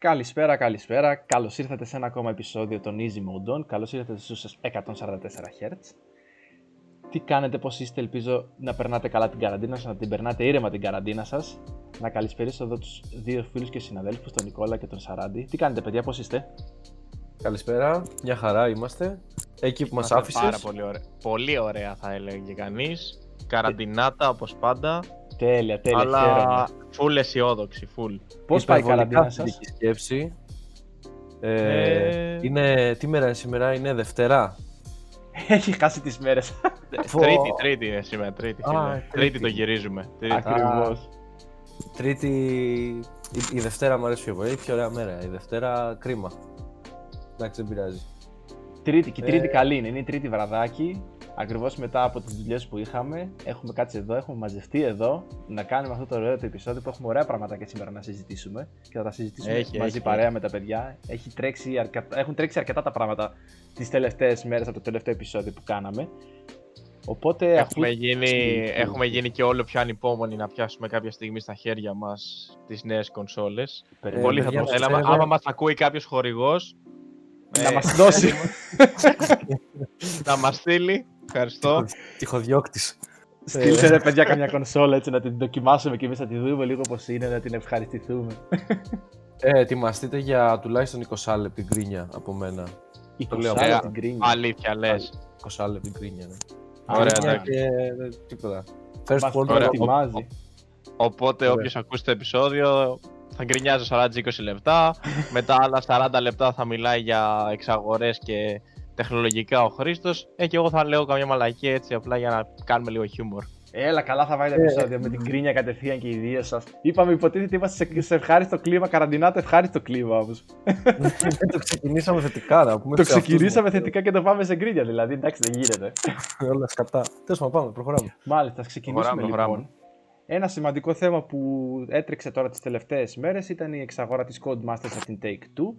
Καλησπέρα, καλησπέρα. Καλώς ήρθατε σε ένα ακόμα επεισόδιο των Easy Mode On. Καλώς ήρθατε στους 144 Hz. Τι κάνετε, πώς είστε, ελπίζω να περνάτε καλά την καραντίνα σας, να την περνάτε ήρεμα την καραντίνα σας. Να καλησπερίσω εδώ τους δύο φίλους και συναδέλφους, τον Νικόλα και τον Σαράντι. Τι κάνετε, παιδιά, πώς είστε; Καλησπέρα, μια χαρά είμαστε. Εκεί που μας άφησε. Πάρα πολύ ωραία. Πολύ ωραία θα έλεγε κανείς. Καραντινάτα όπως πάντα. Τέλεια, τέλεια. Αλλά χαίρομαι. full αισιόδοξη, full. Πώς πάει η καραντίνα σα. θετική σκέψη. Ε, Ε, Είναι, τι μέρα είναι σήμερα, είναι Δευτέρα. Έχει χάσει τις μέρες. Φω. Τρίτη, τρίτη είναι σήμερα. Τρίτη, Α, φίλε. τρίτη. τρίτη το γυρίζουμε. Τρίτη. Ακριβώς. Τρίτη, η, η Δευτέρα μου αρέσει πιο πολύ, πιο ωραία μέρα. Η Δευτέρα κρίμα. Εντάξει, δεν πειράζει. Τρίτη, και η τρίτη Ε. καλή είναι. Είναι η τρίτη βραδάκι. Ακριβώς μετά από τις δουλειές που είχαμε, έχουμε κάτσει εδώ, έχουμε μαζευτεί εδώ να κάνουμε αυτό το ωραίο το επεισόδιο που έχουμε ωραία πράγματα και σήμερα να συζητήσουμε και θα τα συζητήσουμε Έχει, μαζί έχει, παρέα έχει. με τα παιδιά. Έχει τρέξει αρκα... Έχουν τρέξει αρκετά τα πράγματα τις τελευταίες μέρες από το τελευταίο επεισόδιο που κάναμε. Οπότε Έχουμε αφού... γίνει, Στην- έχουμε γίνει και όλο πιο ανυπόμονοι να πιάσουμε κάποια στιγμή στα χέρια μας τις νέες κονσόλες. Περι- Πολύ θα παιδιά, το μας θέλαμε. ξέρετε- Άμα μας ακούει κάποιος χορηγός, να ε, μας δώσει. να μας στείλει. Ευχαριστώ. Τυχοδιώκτης. Στείλτε ρε παιδιά καμιά κονσόλα έτσι να την δοκιμάσουμε και εμείς να τη δούμε λίγο πώς είναι, να την ευχαριστηθούμε. Ε, ετοιμαστείτε για τουλάχιστον 20 λεπτή γκρίνια από μένα. Η Το λέω, κονσόλα ε, την κρίνει. Αλήθεια λες. 20 λεπτή γκρίνια, ναι. Ωραία, Γκρίνια εντάξει. και ε, τίποτα. First Μας world Ωραία. προετοιμάζει. Οπότε Ωραία. όποιος ακούσει το επεισόδιο θα γκρινιάζει 40-20 λεπτά. Μετά άλλα 40 λεπτά θα μιλάει για εξαγορές και τεχνολογικά ο Χρήστος. Ε, και εγώ θα λέω καμιά μαλακή έτσι απλά για να κάνουμε λίγο χιούμορ. Έλα, καλά θα βάλει το Ε, επεισόδιο με την κρίνια κατευθείαν και οι δύο σας. Είπαμε, υποτίθεται είμαστε σε, σε ευχάριστο κλίμα, καραντινά το ευχάριστο κλίμα όμως. Δεν το ξεκινήσαμε θετικά, να πούμε. το σε αυτούς ξεκινήσαμε μας. θετικά και το πάμε σε γκρίνια, δηλαδή. Εντάξει, δεν γίνεται. Όλα σκατά. Τέλος πάντων, πάμε, προχωράμε. Μάλιστα, θα ξεκινήσουμε Προχωράμε, λοιπόν. προχωράμε. Ένα σημαντικό θέμα που έτρεξε τώρα τις τελευταίες μέρες ήταν η εξαγορά της Codemasters από την Take-Two.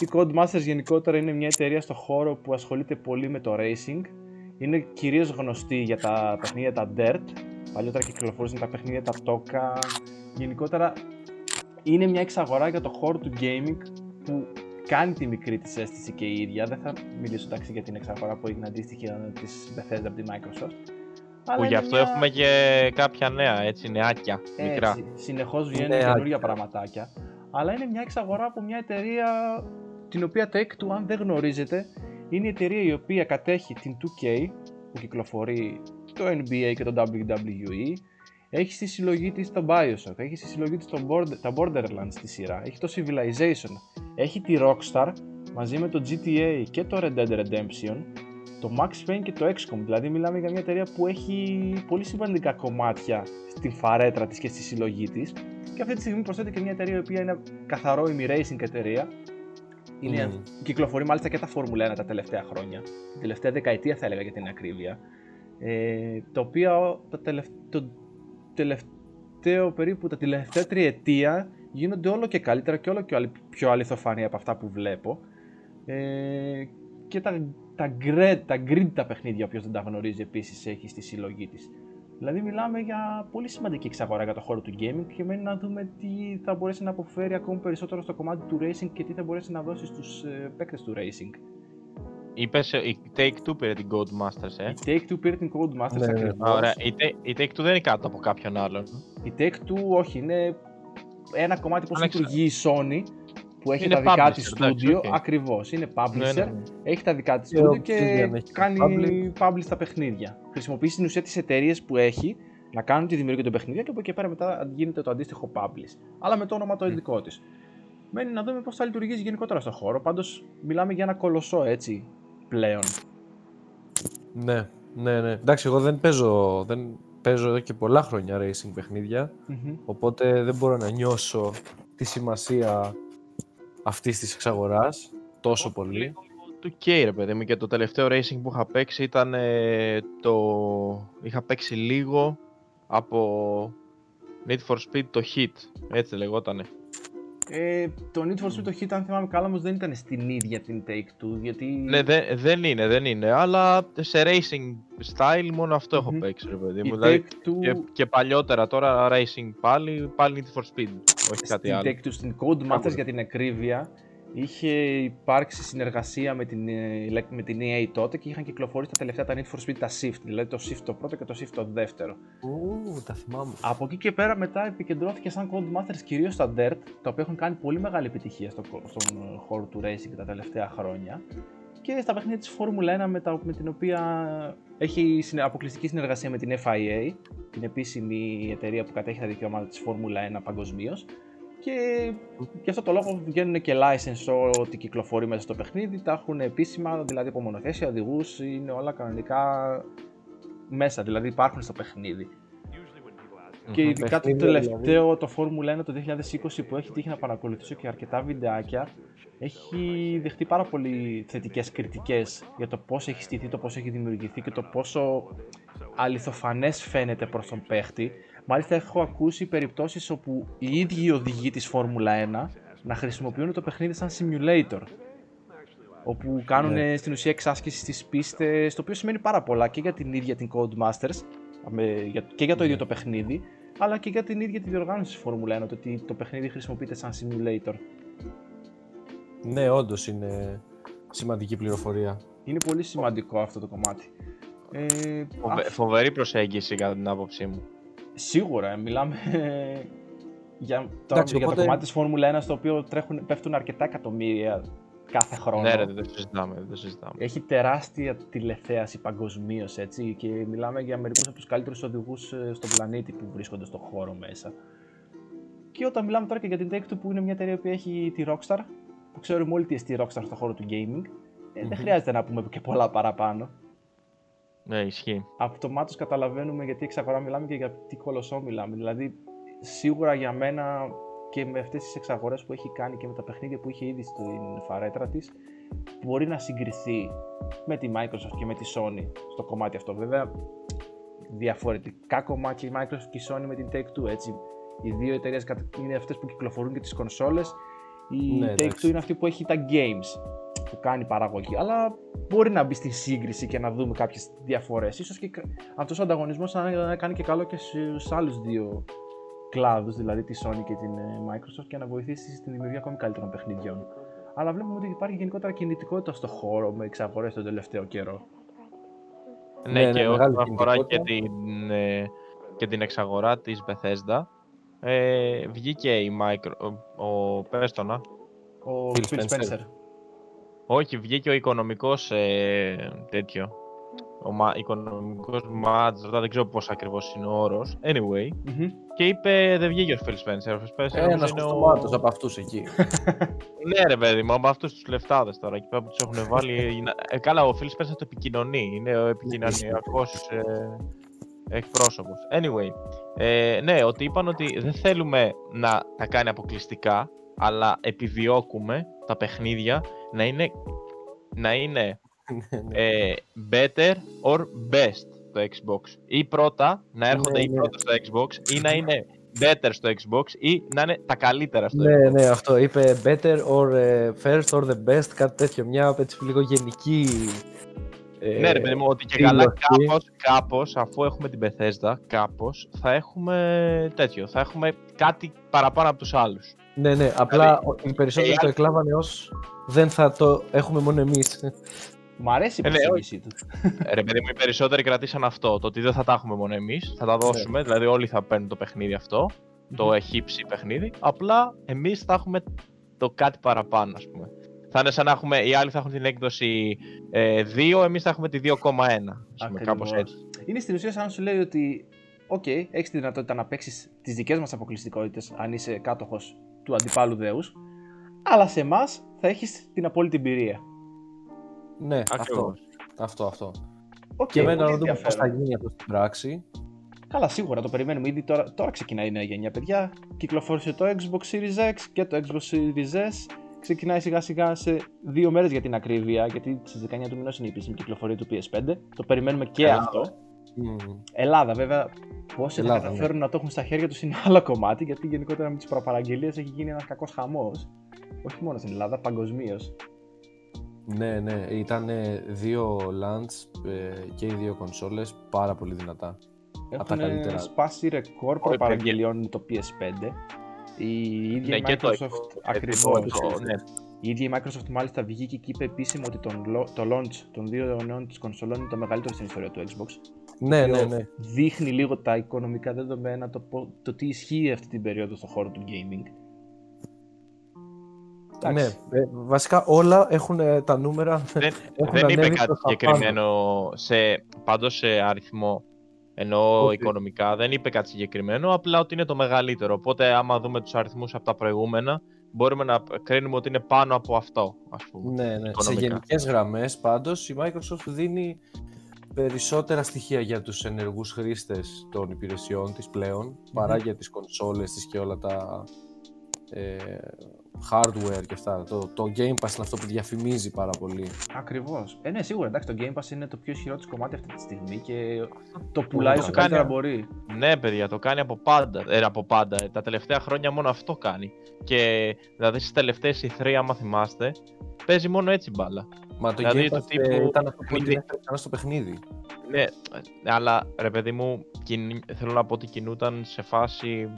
Η Codemasters γενικότερα είναι μια εταιρεία στο χώρο που ασχολείται πολύ με το racing. Είναι κυρίως γνωστή για τα παιχνίδια τα Dirt. Παλιότερα κυκλοφορούσαν τα παιχνίδια τα Toka. Γενικότερα είναι μια εξαγορά για το χώρο του gaming που κάνει τη μικρή της αίσθηση και η ίδια. Δεν θα μιλήσω εντάξει για την εξαγορά που έγινε αντίστοιχη της Bethesda από τη Microsoft. Αλλά Που γι' είναι αυτό μια- έχουμε και κάποια νέα, έτσι, νεάκια, μικρά. έτσι, συνεχώς βγαίνουν Είναι καινούργια άκυρα. πραγματάκια. Αλλά είναι μια εξαγορά από μια εταιρεία την οποία Take-Two, αν δεν γνωρίζετε, είναι η εταιρεία η οποία κατέχει την 2K που κυκλοφορεί το NBA και το WWE. Έχει στη συλλογή της το Bioshock, έχει στη συλλογή της το Border, τα Borderlands στη σειρά, έχει το Civilization, έχει τη Rockstar μαζί με το GTA και το Red Dead Redemption, το Max Payne και το XCOM. Δηλαδή μιλάμε για μια εταιρεία που έχει πολύ σημαντικά κομμάτια στην φαρέτρα της και στη συλλογή της και αυτή τη στιγμή προσθέτει και μια εταιρεία η οποία είναι καθαρό ημι-racing εταιρεία. Είναι, Μμμ. Κυκλοφορεί μάλιστα και τα Formula 1 τα τελευταία χρόνια. Την τελευταία δεκαετία θα έλεγα για την ακρίβεια. Ε, το οποίο το, τελευ- το τελευταίο περίπου, τα τελευταία τριετία γίνονται όλο και καλύτερα και όλο και αλη- πιο αληθοφανή από αυτά που βλέπω. Ε, και τα, τα, grid, τα grid τα παιχνίδια, όποιος δεν τα γνωρίζει επίσης έχει στη συλλογή της. Δηλαδή μιλάμε για πολύ σημαντική εξαγορά για το χώρο του gaming και μένει να δούμε τι θα μπορέσει να αποφέρει ακόμη περισσότερο στο κομμάτι του racing και τι θα μπορέσει να δώσει στους ε, παίκτες του racing. Είπες, ε, η Take-Two πήρε την Codemasters, ε; Η Take-Two πήρε την Codemasters Ναι, ναι. ακριβώς. Α, Ωραία, η, Take- η Take-Two δεν είναι κάτω από κάποιον άλλον. Η Take-Two όχι, είναι ένα κομμάτι πώς Ανεξα- λειτουργεί η Sony που έχει Είναι τα δικά publisher, της εντάξει, studio, οκ. ακριβώς, είναι publisher, Ναι, ναι, ναι. έχει τα δικά της Και studio ο και Obsidian έχει κάνει publish. publish τα παιχνίδια. Χρησιμοποιεί στην ουσία τις εταιρείες που έχει να κάνουν τη δημιουργία των παιχνιδιών και από εκεί πέρα μετά γίνεται το αντίστοιχο publish. Αλλά με το όνομα το δικό της. Μένει να δούμε πώς θα λειτουργήσει γενικότερα στον χώρο, πάντως μιλάμε για ένα κολοσσό έτσι πλέον. Ναι, ναι, ναι. Εντάξει, εγώ δεν παίζω, δεν παίζω εδώ και πολλά χρόνια racing παιχνίδια, Μμμ. οπότε δεν μπορώ να νιώσω τη σημασία αυτής της εξαγοράς τόσο πολύ. Του K ρε παιδί μου και το τελευταίο racing που είχα παίξει ήταν ε, το... Είχα παίξει λίγο από Need for Speed το Hit, έτσι λεγότανε. Ε, το Need for Speed το Hit, αν θυμάμαι καλά, όμως δεν ήταν στην ίδια την Take-Two, γιατί... Ναι, δε- δεν είναι, δεν είναι, αλλά σε racing style μόνο αυτό έχω Μμμ. παίξει ρε παιδί η μου. Δηλαδή, Take-Two... και, και παλιότερα τώρα racing πάλι, πάλι Need for Speed. Όχι κάτι στην άλλο. Take-Two, στην Codemasters για την ακρίβεια, είχε υπάρξει συνεργασία με την, ε, με την EA τότε και είχαν κυκλοφορήσει τα τελευταία τα Need for Speed τα Shift, δηλαδή το Shift το πρώτο και το Shift το δεύτερο. Ου, τα θυμάμαι. Από εκεί και πέρα μετά επικεντρώθηκε σαν Codemasters κυρίως στα Dirt, τα οποία έχουν κάνει πολύ μεγάλη επιτυχία στο, στον ε, χώρο του racing τα τελευταία χρόνια και στα παιχνίδια της Formula 1 με, τα, με την οποία έχει συνε- αποκλειστική συνεργασία με την FIA, την επίσημη εταιρεία που κατέχει τα δικαιώματα της Formula 1 παγκοσμίως. Και γι' αυτό το λόγο βγαίνουν και license ό,τι κυκλοφορεί μέσα στο παιχνίδι, τα έχουν επίσημα, δηλαδή από μονοθέσια, οδηγούς, είναι όλα κανονικά μέσα, δηλαδή υπάρχουν στο παιχνίδι. Και Μμμ. ειδικά το Παιχνίδια, τελευταίο, το Formula 1 το 2020 που έχει τύχει να παρακολουθήσω και αρκετά βιντεάκια, έχει δεχτεί πάρα πολύ θετικές κριτικές για το πώς έχει στηθεί, το πώς έχει δημιουργηθεί και το πόσο αληθοφανές φαίνεται προς τον παίχτη. Μάλιστα, έχω ακούσει περιπτώσεις όπου οι ίδιοι οι οδηγοί της Formula 1 να χρησιμοποιούν το παιχνίδι σαν simulator. Όπου κάνουν Ναι. στην ουσία εξάσκηση στις πίστες, το οποίο σημαίνει πάρα πολλά και για την ίδια την Codemasters με- για- και για το ίδιο το παιχνίδι, αλλά και για την ίδια τη διοργάνωση της Formula 1, το ότι το παιχνίδι χρησιμοποιείται σαν simulator. Ναι, όντως είναι σημαντική πληροφορία. Είναι πολύ σημαντικό αυτό το κομμάτι. Ε, Φοβε- α, Φοβερή προσέγγιση κατά την άποψή μου. σίγουρα, μιλάμε για, τώρα, Εντάξει, για το οπότε- κομμάτι της Formula 1 στο οποίο τρέχουν, πέφτουν αρκετά εκατομμύρια κάθε χρόνο. Ναι, ρε, δεν το συζητάμε. Δεν το συζητάμε. Έχει τεράστια τηλεθέαση παγκοσμίως έτσι και μιλάμε για μερικούς από τους καλύτερους οδηγούς στον πλανήτη που βρίσκονται στον χώρο μέσα. Και όταν μιλάμε τώρα και για την Take-Two που είναι μια εταιρεία που έχει τη Rockstar, που ξέρουμε όλοι τι εστί Rockstar στον χώρο του gaming, ε, δεν Μμμ. χρειάζεται να πούμε και πολλά παραπάνω. Ναι, ισχύει. Αυτομάτως καταλαβαίνουμε γιατί εξαγορά μιλάμε και για τι κολοσσό μιλάμε. Δηλαδή, σίγουρα για μένα και με αυτές τις εξαγορές που έχει κάνει και με τα παιχνίδια που είχε ήδη στην φαρέτρα της, μπορεί να συγκριθεί με τη Microsoft και με τη Sony στο κομμάτι αυτό. Βέβαια, διαφορετικά κομμάτια η Microsoft και η Sony με την Take-Two, έτσι. Οι δύο εταιρείες κατ- είναι αυτές που κυκλοφορούν και τις κονσόλες. Η Ναι, Take-Two εντάξει. είναι αυτή που έχει τα games που κάνει παραγωγή. Αλλά μπορεί να μπει στη σύγκριση και να δούμε κάποιες διαφορές. Ίσως και κα- αυτός ο ανταγωνισμός να να κάνει και καλό και στους άλλους δύο κλάδους, δηλαδή τη Sony και την ε, Microsoft και να βοηθήσει στην δημιουργία ακόμη καλύτερων παιχνιδιών. Αλλά βλέπουμε ότι υπάρχει γενικότερα κινητικότητα στο χώρο με εξαγορές τον τελευταίο καιρό. Ναι, Ναι, ναι, και μεγάλη όσον αφορά και κινητικότητα. την, ε, και την εξαγορά της Bethesda, ε, βγήκε η Micro, ο, ο πες το να. Ο Phil Phil Spencer. Spencer. Όχι, βγήκε ο οικονομικός ε, τέτοιο. Ο μα, οικονομικός manager, δεν ξέρω πώς ακριβώς είναι ο όρος. Anyway, Μμμ. Και είπε δεν βγήκε ο Phil Spencer. Ο Phil Spencer Ένας όμως είναι ο... κουστομάτο από αυτούς εκεί. Ναι ρε παιδί μου, από αυτούς τους λεφτάδες τώρα εκεί πέρα που τους έχουν βάλει. είναι- ε, καλά, ο Phil Spencer το επικοινωνεί. Είναι ο επικοινωνιακός ε, εκπρόσωπος. Anyway, ε, ναι, ότι είπαν ότι δεν θέλουμε να τα κάνει αποκλειστικά, αλλά επιδιώκουμε τα παιχνίδια να είναι, να είναι Ναι, ε, better or best το Xbox. Ή πρώτα να έρχονται Ναι, ή ναι. πρώτα στο Xbox ή να είναι better στο Xbox ή να είναι τα καλύτερα στο ναι, Xbox. ναι, αυτό. Είπε better or ε, first or the best, κάτι τέτοιο. Μια έτσι λίγο γενική. ε, Ναι ρε παιδί μου, ότι και καλά δήλωση. κάπως, κάπως, αφού έχουμε την Bethesda, κάπως, θα έχουμε τέτοιο, θα έχουμε κάτι παραπάνω από τους άλλους. Ναι, ναι, απλά ο- οι περισσότεροι ε, το εκλάβανε ως δεν θα το έχουμε μόνο εμείς. Μ' αρέσει η Ε, ναι, προσέγγιση τους. Ρε παιδί μου, οι περισσότεροι κρατήσαν αυτό, το ότι δεν θα τα έχουμε μόνο εμείς, θα τα δώσουμε, δηλαδή όλοι θα παίρνουν το παιχνίδι αυτό, το εχύψη παιχνίδι, απλά εμείς θα έχουμε το κάτι παραπάνω, ας πούμε. Θα είναι σαν να έχουμε, οι άλλοι θα έχουν την έκδοση ε, 2, εμείς θα έχουμε τη 2,1, ας πούμε, κάπως Ακριβώς. έτσι. Είναι στην ουσία σαν να σου λέει ότι, οκ, έχεις τη δυνατότητα να παίξεις τις δικές μας αποκλειστικότητες αν είσαι κάτοχος του αντιπάλου δέους, αλλά σε εμάς θα έχεις την απόλυτη εμπειρία. Ναι, αυτό, Ακριβώς. αυτό, αυτό. Οκ, Και εμένα πολύ να δούμε πώς θα ενδιαφέρον. γίνει αυτό στην πράξη. Καλά, σίγουρα το περιμένουμε ήδη. Τώρα, τώρα ξεκινάει η νέα γενιά, παιδιά. Κυκλοφόρησε το Xbox Series X και το Xbox Series S. Ξεκινάει σιγά σιγά σε δύο μέρες για την ακρίβεια, γιατί στις 19 του μηνός είναι η επίσημη κυκλοφορία του PS5. Το περιμένουμε και Ελλάδα. αυτό. Μμμ. Ελλάδα, βέβαια, πόσοι θα Ελλάδα, ναι. καταφέρουν να το έχουν στα χέρια τους είναι άλλο κομμάτι, γιατί γενικότερα με τις προπαραγγελίε έχει γίνει ένας κακός χαμός. Όχι μόνο στην Ελλάδα, παγκοσμίως. Ναι, ναι, ήταν δύο launch ε, και οι δύο κονσόλες πάρα πολύ δυνατά. τα Έχουν καλύτερα. σπάσει ρεκόρ προπαραγγελιών το PS5. Η ίδια η Ναι, και το Microsoft Xbox, ακριβώς. το- ναι. Η ίδια η Microsoft μάλιστα βγήκε και είπε επίσημα ότι τον, lo- το launch των δύο νέων της κονσολών είναι το μεγαλύτερο στην ιστορία του Xbox. Ναι, το ναι, οποίο ναι. Δείχνει λίγο τα οικονομικά δεδομένα, το, πο- το τι ισχύει αυτή την περίοδο στον χώρο του gaming. Ναι, Εντάξει. ε, βασικά όλα έχουν ε, τα νούμερα. Δεν, έχουν δεν είπε ανέβει κάτι προς τα συγκεκριμένο σε, πάντως σε αριθμό. Ενώ Όχι. οικονομικά δεν είπε κάτι συγκεκριμένο, απλά ότι είναι το μεγαλύτερο. Οπότε άμα δούμε τους αριθμούς από τα προηγούμενα, μπορούμε να κρίνουμε ότι είναι πάνω από αυτό, ας πούμε. Ναι, ναι. Σε οικονομικά. γενικές γραμμές πάντως η Microsoft δίνει περισσότερα στοιχεία για τους ενεργούς χρήστες των υπηρεσιών της πλέον παρά για τις κονσόλες της και όλα τα ε, hardware και αυτά. Το, το Game Pass είναι αυτό που διαφημίζει πάρα πολύ. Ακριβώς. Ε, ναι, σίγουρα. Εντάξει, το Game Pass είναι το πιο ισχυρό της κομμάτι αυτή τη στιγμή και το πουλάει το όσο κάνει. καλύτερα μπορεί. Ναι, παιδιά, το κάνει από πάντα. Ε, από πάντα. Ε, Τα τελευταία χρόνια μόνο αυτό κάνει. Και δηλαδή στις τελευταίες E3, άμα θυμάστε, παίζει μόνο έτσι μπάλα. Μα το Δηλαδή, Game το Pass τύπου ε, ήταν αυτό που παιχνίδι. την έφερε ξανά στο παιχνίδι. Ναι, ε, αλλά ρε παιδί μου, κιν- θέλω να πω ότι κινούταν σε φάση.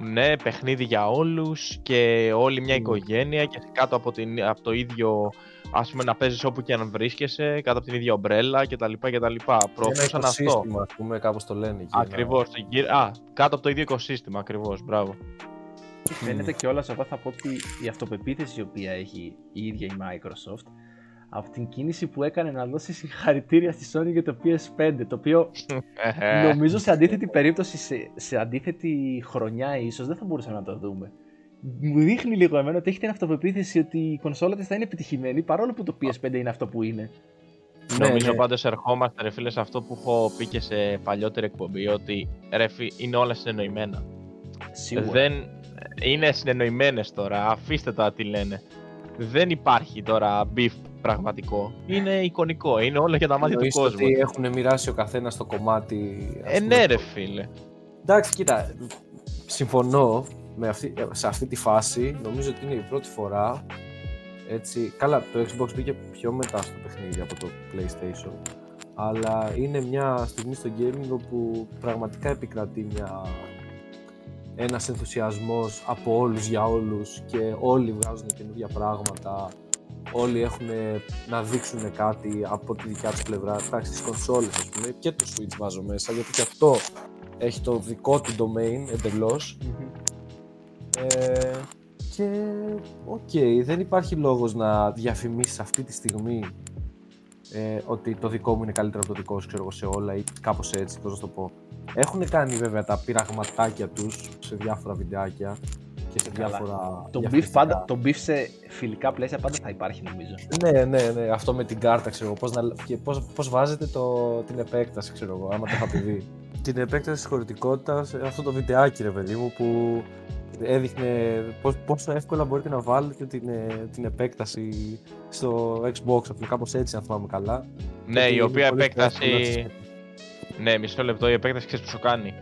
Ναι, παιχνίδι για όλους και όλη μια Mm. οικογένεια και κάτω από, την, από το ίδιο, ας πούμε, να παίζεις όπου και αν βρίσκεσαι, κάτω από την ίδια ομπρέλα κτλ. κτλ. Ένα Προωθούσαν αυτό. οικοσύστημα, ας πούμε, κάπως το λένε. εκεί, ένα- Ακριβώς. το γύρω- Α, κάτω από το ίδιο οικοσύστημα, ακριβώς. Μπράβο. Και φαίνεται κιόλας, εγώ θα πω ότι η αυτοπεποίθηση η οποία έχει η ίδια η Microsoft από την κίνηση που έκανε να δώσει συγχαρητήρια στη Sony για το PS5, το οποίο Ε, νομίζω σε αντίθετη περίπτωση, σε, σε αντίθετη χρονιά ίσως δεν θα μπορούσαμε να το δούμε. Μου δείχνει λίγο εμένα ότι έχει την αυτοπεποίθηση ότι η κονσόλα της θα είναι επιτυχημένη παρόλο που το PS5 είναι αυτό που είναι. Ναι, Νομίζω ναι. πάντως ερχόμαστε ρε φίλε σε αυτό που έχω πει και σε παλιότερη εκπομπή ότι ρε φι- είναι όλα συνεννοημένα. Σίγουρα. Δεν είναι συνεννοημένες τώρα, αφήστε τα τι λένε. Δεν υπάρχει τώρα beef πραγματικό. Είναι εικονικό, είναι όλα για τα μάτια του Εννοείς κόσμου. ότι έχουν μοιράσει ο καθένας το κομμάτι. ας Ε, πούμε, ναι, ρε φίλε. Εντάξει, κοίτα. Συμφωνώ με αυτή, σε αυτή τη φάση. Νομίζω ότι είναι η πρώτη φορά. Έτσι, καλά, το Xbox μπήκε πιο μετά στο παιχνίδι από το PlayStation. Αλλά είναι μια στιγμή στο gaming όπου πραγματικά επικρατεί μια, ένας ενθουσιασμός από όλους για όλους και όλοι βγάζουν καινούργια πράγματα όλοι έχουν να δείξουν κάτι από τη δικιά τους πλευρά εντάξει τις κονσόλες ας πούμε και το Switch βάζω μέσα γιατί και αυτό έχει το δικό του domain εντελώς Μμμ. ε, και οκ, δεν υπάρχει λόγος να διαφημίσεις αυτή τη στιγμή ε, ότι το δικό μου είναι καλύτερο από το δικό σου, ξέρω εγώ, σε όλα ή κάπως έτσι, πώς να το πω. Έχουν κάνει βέβαια τα πειραγματάκια τους σε διάφορα βιντεάκια και σε Καλά. διάφορα Το beef, διαφημιστικά. πάντα, το beef σε φιλικά πλαίσια πάντα θα υπάρχει νομίζω. Ναι, ναι, ναι, αυτό με την κάρτα, ξέρω εγώ, πώς, να, και πώς, πώς βάζετε το, την επέκταση, ξέρω εγώ, άμα το είχατε δει. την επέκταση της χωρητικότητας, ε, αυτό το βιντεάκι, ρε παιδί μου, που έδειχνε πώς, πόσο εύκολα μπορείτε να βάλετε την, ε, την επέκταση στο Xbox, αυτό κάπως έτσι, αν θυμάμαι καλά. Ναι, Ότι η είναι οποία πολύ πιο εύκολο να επέκταση. Ναι, μισό λεπτό, η επέκταση ξέρεις που σου κάνει.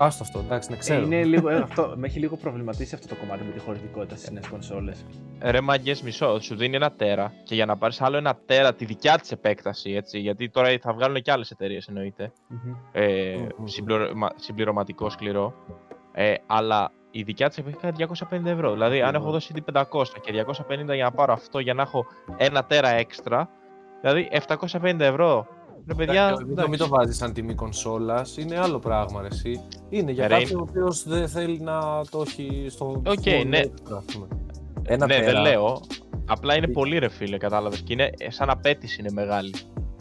Άστο αυτό, εντάξει, να Ε, ξέρω. είναι λίγο, ε, αυτό, με έχει λίγο προβληματίσει αυτό το κομμάτι με τη χωρητικότητα στις νέες κονσόλες. Ρε μαγκέ, μισό. Σου δίνει ένα τέρα και για να πάρεις άλλο ένα τέρα τη δικιά της επέκταση, έτσι. Γιατί τώρα θα βγάλουν και άλλες εταιρείες εννοείται. Ε, Μμμ. συμπληρωμα- συμπληρωματικό σκληρό. Ε, αλλά η δικιά της επέκταση είναι 250 ευρώ. Δηλαδή, αν Μμμ. έχω δώσει ήδη 500 και 250 για να πάρω αυτό για να έχω ένα τέρα έξτρα, δηλαδή 750 ευρώ. Ρε παιδιά, Εντάξει, μην, το, μην εντάξει. το βάζεις σαν τιμή κονσόλας, είναι άλλο πράγμα, ρε, εσύ. Είναι για Ρε, κάποιον είναι- ο οποίος δεν θέλει να το έχει στο. Οκ, στο ναι. έξτρα, ας πούμε. Ένα ναι, τέρα. δεν λέω. Απλά είναι Τι- πολύ ρε φίλε, κατάλαβες. Και είναι ε, σαν απαίτηση είναι μεγάλη.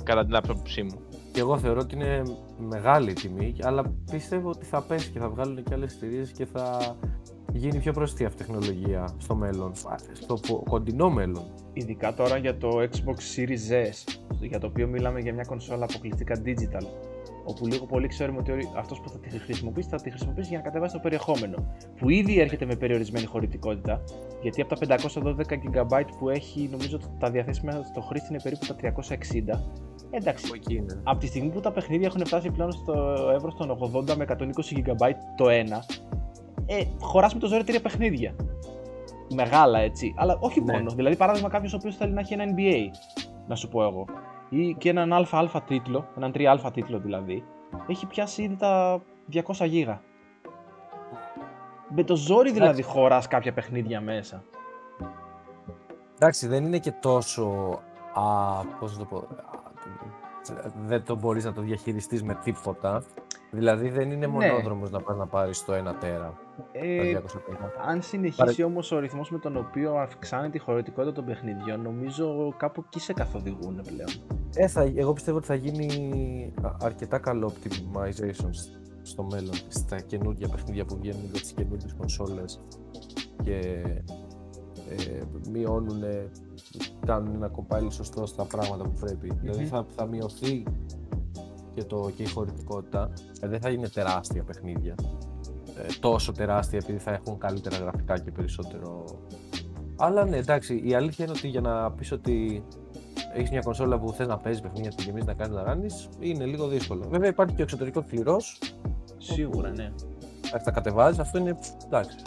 Κατά την άποψή μου. Και εγώ θεωρώ ότι είναι μεγάλη η τιμή, αλλά πιστεύω ότι θα πέσει και θα βγάλουν και άλλες εταιρείες και θα γίνει πιο προσιτή αυτή η τεχνολογία στο μέλλον. Στο πο- κοντινό μέλλον. Ειδικά τώρα για το Xbox Series S, για το οποίο μιλάμε για μια κονσόλα αποκλειστικά digital. Όπου λίγο πολύ ξέρουμε ότι αυτός που θα τη χρησιμοποιήσει θα τη χρησιμοποιήσει για να κατεβάσει το περιεχόμενο. Που ήδη έρχεται με περιορισμένη χωρητικότητα, γιατί από τα 512 GB που έχει, νομίζω ότι τα διαθέσιμα στο χρήστη είναι περίπου τα 360. Εντάξει, εκεί είναι. από τη στιγμή που τα παιχνίδια έχουν φτάσει πλέον στο εύρος των 80 με 120 GB το ένα, ε, χωράς με το ζόρι τρία παιχνίδια. Μεγάλα έτσι, αλλά όχι Ναι. μόνο. Δηλαδή, παράδειγμα, κάποιος ο οποίος θέλει να έχει ένα NBA, να σου πω εγώ, ή και έναν ΑΑ τίτλο, έναν 3α τίτλο δηλαδή, έχει πιάσει ήδη τα 200 γίγα. Με το ζόρι δηλαδή χωράς κάποια παιχνίδια μέσα. Εντάξει, δεν είναι και τόσο. Α, πώς να το πω. Δεν το μπορείς να το διαχειριστείς με τίποτα. Δηλαδή δεν είναι Ναι. μονόδρομος να πας να πάρεις το 1 τέρα. Ε, τα 250. αν συνεχίσει όμως ο ρυθμός με τον οποίο αυξάνεται η χωρητικότητα των παιχνιδιών, νομίζω κάπου εκεί σε καθοδηγούν πλέον. Ε, θα, εγώ πιστεύω ότι θα γίνει α- αρκετά καλό optimization σ- στο μέλλον στα καινούργια παιχνίδια που βγαίνουν για τις καινούργιες κονσόλες και ε, μειώνουν, κάνουν ένα compile σωστό στα πράγματα που πρέπει. Δηλαδή θα, θα μειωθεί και, το, και η χωρητικότητα. Ε, δεν θα είναι τεράστια παιχνίδια. Ε, τόσο τεράστια επειδή θα έχουν καλύτερα γραφικά και περισσότερο. Αλλά ναι, εντάξει, η αλήθεια είναι ότι για να πεις ότι έχεις μια κονσόλα που θες να παίζεις παιχνίδια, να τη γεμίσει, να κάνεις να κάνεις, είναι λίγο δύσκολο. Βέβαια υπάρχει και ο εξωτερικός κληρό, Σίγουρα, ναι. θα τα κατεβάζεις, αυτό είναι εντάξει,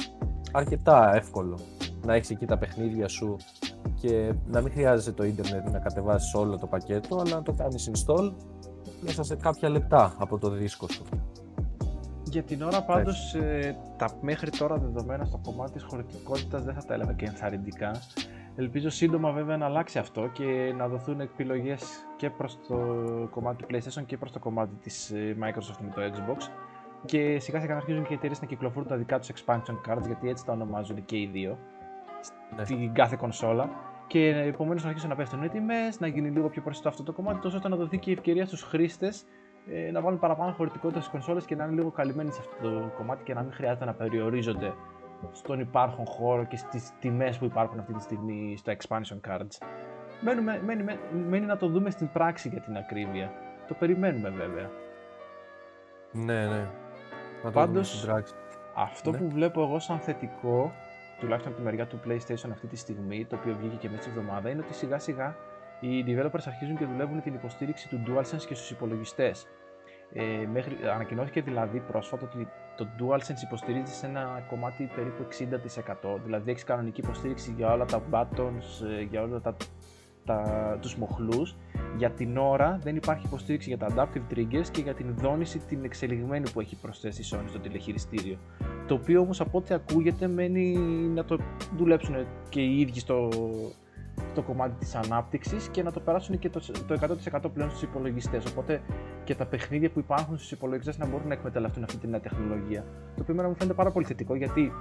αρκετά εύκολο. Να έχεις εκεί τα παιχνίδια σου και να μην χρειάζεσαι το ίντερνετ να κατεβάσεις όλο το πακέτο, αλλά να το κάνεις install μέσα σε κάποια λεπτά από το δίσκο σου. Για την ώρα πάντως ε, τα μέχρι τώρα δεδομένα στο κομμάτι της χωρητικότητας δεν θα τα έλεγα και ενθαρρυντικά. Ελπίζω σύντομα βέβαια να αλλάξει αυτό και να δοθούν επιλογές και προς το κομμάτι του PlayStation και προς το κομμάτι της ε, Microsoft με το Xbox. Και σιγά σιγά να αρχίζουν και οι εταιρείες να κυκλοφορούν τα δικά τους expansion cards γιατί έτσι τα ονομάζουν και οι δύο Ναι. στην κάθε κονσόλα. Και επομένως να αρχίσουν να πέφτουν οι τιμέ, να γίνει λίγο πιο προσιτό αυτό το κομμάτι, τόσο ώστε να δοθεί και η ευκαιρία στους χρήστες ε, να βάλουν παραπάνω χωρητικότητα στις κονσόλες και να είναι λίγο καλυμμένοι σε αυτό το κομμάτι και να μην χρειάζεται να περιορίζονται στον υπάρχον χώρο και στις τιμές που υπάρχουν αυτή τη στιγμή στα expansion cards. Μένουμε, μένει, μένει, μένει να το δούμε στην πράξη για την ακρίβεια. Το περιμένουμε βέβαια. Ναι, ναι. Να το Πάντως, δούμε στην πράξη. Αυτό Ναι. που βλέπω εγώ σαν θετικό, τουλάχιστον από τη μεριά του PlayStation αυτή τη στιγμή, το οποίο βγήκε και μέσα στη εβδομάδα, είναι ότι σιγά σιγά οι developers αρχίζουν και δουλεύουν την υποστήριξη του DualSense και στους υπολογιστές. Ε, μέχρι, ανακοινώθηκε δηλαδή πρόσφατα ότι το DualSense υποστηρίζεται σε ένα κομμάτι περίπου 60%. Δηλαδή έχεις κανονική υποστήριξη για όλα τα buttons, ε, για όλα τα, τα, τους μοχλούς. Για την ώρα δεν υπάρχει υποστήριξη για τα adaptive triggers και για την δόνηση την εξελιγμένη που έχει προσθέσει η Sony στο τηλεχειριστήριο. Το οποίο όμως από ό,τι ακούγεται μένει να το δουλέψουν και οι ίδιοι στο, στο κομμάτι της ανάπτυξης και να το περάσουν και το, το 100% πλέον στους υπολογιστές. Οπότε και τα παιχνίδια που υπάρχουν στους υπολογιστές να μπορούν να εκμεταλλευτούν αυτή τη νέα τεχνολογία. Το οποίο εμένα μου φαίνεται πάρα πολύ θετικό γιατί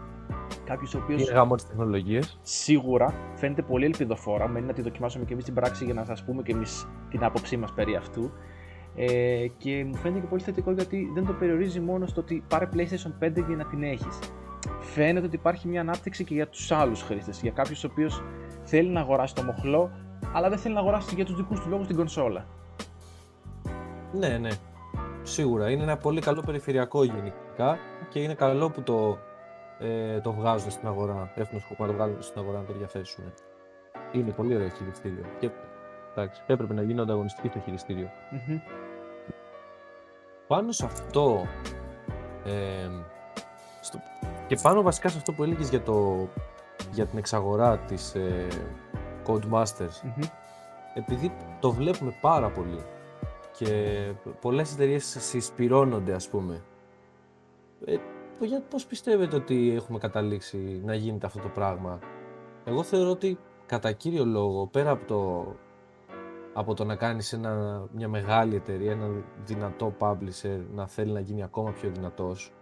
κάποιος ο οποίος Είναι γάμος τι τεχνολογίε. σίγουρα φαίνεται πολύ ελπιδοφόρα. Μένει να τη δοκιμάσουμε και εμείς στην πράξη για να σας πούμε και εμείς την άποψή μας περί αυτού. Ε, και μου φαίνεται και πολύ θετικό γιατί δεν το περιορίζει μόνο στο ότι πάρε PlayStation 5 για να την έχεις. Φαίνεται ότι υπάρχει μια ανάπτυξη και για τους άλλους χρήστες. Για κάποιου ο οποίος θέλει να αγοράσει το μοχλό, αλλά δεν θέλει να αγοράσει για τους δικούς του λόγους την κονσόλα. Ναι, ναι. Σίγουρα. Είναι ένα πολύ καλό περιφερειακό γενικά και είναι καλό που το, ε, το βγάζουν στην αγορά. Έχουν σκοπό να το βγάλουν στην αγορά να το διαθέσουν. Είναι πολύ ωραίο χειριστήριο. Και εντάξει, έπρεπε να γίνει ανταγωνιστική το χειριστήριο. Μμμ. Πάνω σε αυτό. Ε, στο, και πάνω βασικά σε αυτό που έλεγες για, το, για την εξαγορά της ε, Codemasters Μμμ. επειδή το βλέπουμε πάρα πολύ και πολλές εταιρείες συσπυρώνονται ας πούμε ε, για πώς πιστεύετε ότι έχουμε καταλήξει να γίνεται αυτό το πράγμα; Εγώ θεωρώ ότι κατά κύριο λόγο πέρα από το, από το να κάνεις ένα, μια μεγάλη εταιρεία, ένα δυνατό publisher να θέλει να γίνει ακόμα πιο δυνατός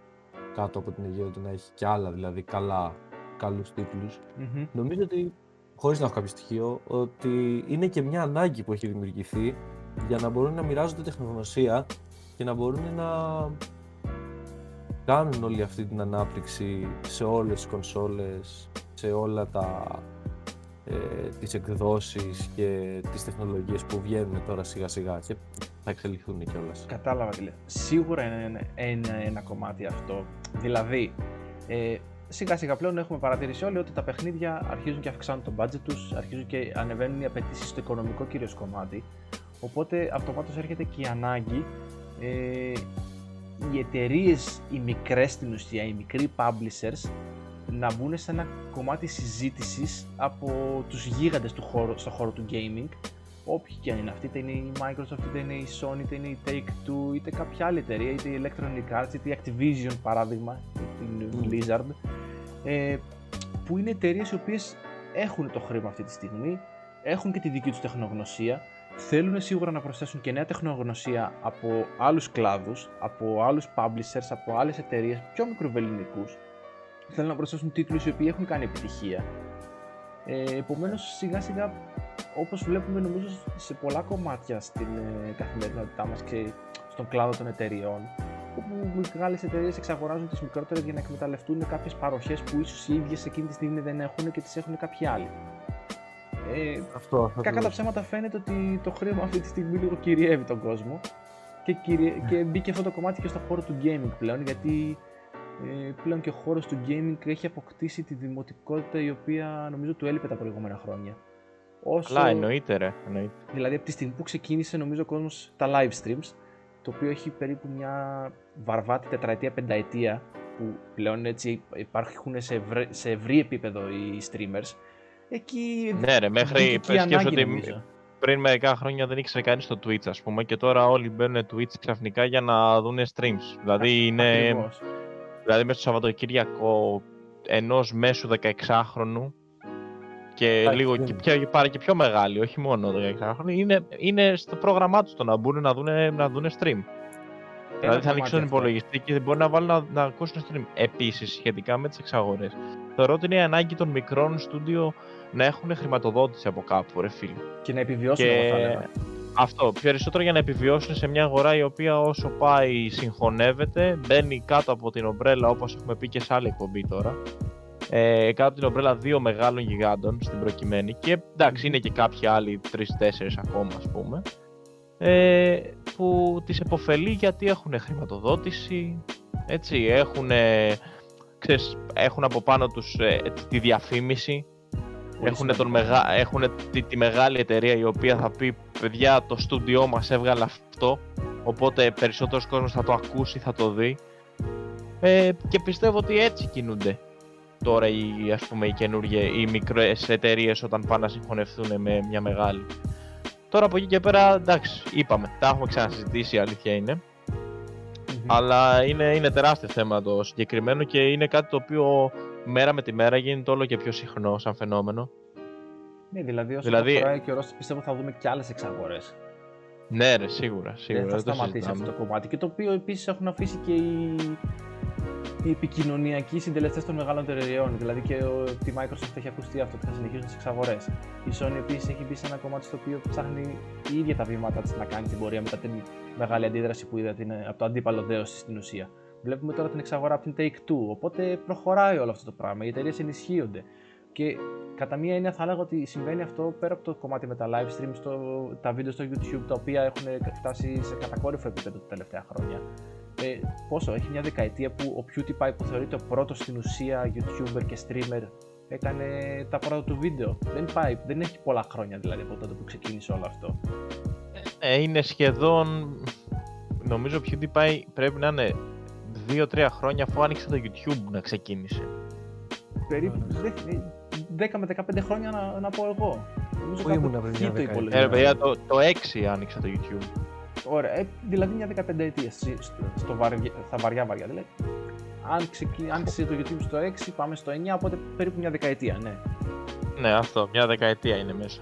κάτω από την αιγύρα του να έχει και άλλα δηλαδή καλά, καλούς τίτλους Μμμ. Νομίζω ότι, χωρίς να έχω κάποιο στοιχείο, ότι είναι και μια ανάγκη που έχει δημιουργηθεί για να μπορούν να μοιράζονται τεχνογνωσία και να μπορούν να κάνουν όλη αυτή την ανάπτυξη σε όλες τις κονσόλες, σε όλα τα ε, τις εκδόσεις και τις τεχνολογίες που βγαίνουν τώρα σιγά σιγά και θα εξελιχθούν κιόλας. Κατάλαβα τι λέει. Σίγουρα είναι ένα, ένα, ένα κομμάτι αυτό. Δηλαδή, ε, σιγά σιγά πλέον έχουμε παρατηρήσει όλοι ότι τα παιχνίδια αρχίζουν και αυξάνουν το budget τους, αρχίζουν και ανεβαίνουν οι απαιτήσεις στο οικονομικό κυρίως κομμάτι. Οπότε αυτομάτως έρχεται και η ανάγκη ε, οι εταιρείες, οι μικρές στην ουσία, οι μικροί publishers, να μπουν σε ένα κομμάτι συζήτησης από τους γίγαντες του χώρου, στο χώρο του gaming, όποιοι και αν είναι αυτοί, είτε είναι η Microsoft, είτε είναι η Sony, είτε είναι η Take-Two, είτε κάποια άλλη εταιρεία, είτε η Electronic Arts, είτε η Activision παράδειγμα, την Blizzard, ε, που είναι εταιρείες οι οποίες έχουν το χρήμα αυτή τη στιγμή, έχουν και τη δική τους τεχνογνωσία, θέλουν σίγουρα να προσθέσουν και νέα τεχνογνωσία από άλλους κλάδους, από άλλους publishers, από άλλες εταιρείες πιο μικροβελληνικούς. Θέλουν να προσθέσουν τίτλους οι οποίοι έχουν κάνει επιτυχία. Ε, επομένως σιγά σιγά όπως βλέπουμε νομίζω σε πολλά κομμάτια στην ε, καθημερινότητά μας και στον κλάδο των εταιριών όπου μεγάλε εταιρείες εξαγοράζουν τις μικρότερες για να εκμεταλλευτούν κάποιες παροχές που ίσως οι ίδιες εκείνη τη στιγμή δεν έχουν και τις έχουν κάποιοι άλλοι. Ε, αυτό, αυτό κακά τα ψέματα φαίνεται ότι το χρήμα αυτή τη στιγμή λίγο κυριεύει τον κόσμο και, κυριε... και μπήκε αυτό το κομμάτι και στο χώρο του gaming πλέον γιατί ε, πλέον και ο χώρος του gaming έχει αποκτήσει τη δημοτικότητα η οποία νομίζω του έλειπε τα προηγούμενα χρόνια. Όσο... Καλά, εννοείται ρε. Εννοείται. Δηλαδή από τη στιγμή που ξεκίνησε νομίζω ο κόσμος τα live streams, το οποίο έχει περίπου μια βαρβάτη τετραετία, πενταετία, που πλέον έτσι υπάρχουν σε, ευρύ, σε ευρύ επίπεδο οι streamers, εκεί ναι, ρε, μέχρι ότι πριν μερικά χρόνια δεν ήξερε κανείς το Twitch, ας πούμε, και τώρα όλοι μπαίνουν Twitch ξαφνικά για να δουν streams. Δηλαδή είναι. Δηλαδή μέσα στο Σαββατοκύριακο ενός μέσου 16χρονου και λίγο και, πιο, πάρει και πιο μεγάλη, όχι μόνο 16χρονοι, είναι, είναι στο πρόγραμμά τους το να μπουν να δουν, να δουν stream. Δηλαδή θα ανοίξουν τον υπολογιστή και μπορεί να βάλουν να, να ακούσουν stream. Επίσης, σχετικά με τις εξαγορές, θεωρώ ότι είναι η ανάγκη των μικρών στούντιο να έχουν χρηματοδότηση από κάπου, ρε φίλε. Και να επιβιώσουν, και... θα λέγα. Αυτό. Περισσότερο για να επιβιώσουν σε μια αγορά η οποία όσο πάει συγχωνεύεται, μπαίνει κάτω από την ομπρέλα όπως έχουμε πει και σε άλλη εκπομπή τώρα. Ε, κάτω από την ομπρέλα δύο μεγάλων γιγάντων στην προκειμένη και εντάξει είναι και κάποιοι άλλοι τρει-τέσσερι ακόμα ας πούμε ε, που τις επωφελεί γιατί έχουν χρηματοδότηση έτσι, έχουν, ξέρεις, έχουν από πάνω τους ε, τη διαφήμιση έχουν, τον μεγα... έχουν τη, τη, μεγάλη εταιρεία η οποία θα πει παιδιά το στούντιό μας έβγαλε αυτό οπότε περισσότερος κόσμος θα το ακούσει, θα το δει ε, και πιστεύω ότι έτσι κινούνται τώρα οι, ας πούμε, οι καινούργιες, οι μικρές εταιρείες όταν πάνε να συγχωνευτούν με μια μεγάλη. Τώρα από εκεί και πέρα, εντάξει, είπαμε, τα έχουμε ξανασυζητήσει, η αλήθεια Αλλά είναι, είναι τεράστιο θέμα το συγκεκριμένο και είναι κάτι το οποίο μέρα με τη μέρα γίνεται όλο και πιο συχνό σαν φαινόμενο. Ναι, δηλαδή όσο δηλαδή... θα προχωράει και ο πιστεύω θα δούμε και άλλες εξαγορές. Ναι, ρε, σίγουρα. σίγουρα δεν θα σταματήσει αυτό το κομμάτι. Και το οποίο επίσης έχουν αφήσει και οι, οι επικοινωνιακοί συντελεστές των μεγάλων εταιρεών. Δηλαδή και ο, τη Microsoft έχει ακουστεί αυτό ότι θα συνεχίσουν τις εξαγορές. Η Sony επίσης έχει μπει σε ένα κομμάτι στο οποίο ψάχνει η ίδια τα βήματα της να κάνει την πορεία μετά την μεγάλη αντίδραση που είδα την, από το αντίπαλο δέος στην ουσία. Βλέπουμε τώρα την εξαγορά από την Take Two. Οπότε προχωράει όλο αυτό το πράγμα. Οι εταιρείες ενισχύονται. Και κατά μία έννοια θα έλεγα ότι συμβαίνει αυτό πέρα από το κομμάτι με τα live streams, το, τα βίντεο στο YouTube τα οποία έχουν φτάσει σε κατακόρυφο επίπεδο τα τελευταία χρόνια. Ε, πόσο, έχει μια δεκαετία που ο PewDiePie που θεωρείται ο πρώτος στην ουσία YouTuber και streamer έκανε τα πρώτα του βίντεο. Δεν πάει, δεν έχει πολλά χρόνια δηλαδή από τότε που ξεκίνησε όλο αυτό. Ε, είναι σχεδόν, νομίζω ο PewDiePie πρέπει να είναι 2-3 χρόνια αφού άνοιξε το YouTube να ξεκίνησε. Περίπου 10 με 15 χρόνια να, να πω εγώ. Πού ήμουν πριν μια δεκαετία. Ε, παιδιά, το, το 6 άνοιξε το YouTube. Ωραία, ε, δηλαδή μια 15 ετία στο, στο βαριά, στα βαριά βαριά. Δηλαδή, άνοιξε το YouTube στο 6, πάμε στο 9, οπότε περίπου μια δεκαετία, ναι. Ναι, αυτό, μια δεκαετία είναι μέσα.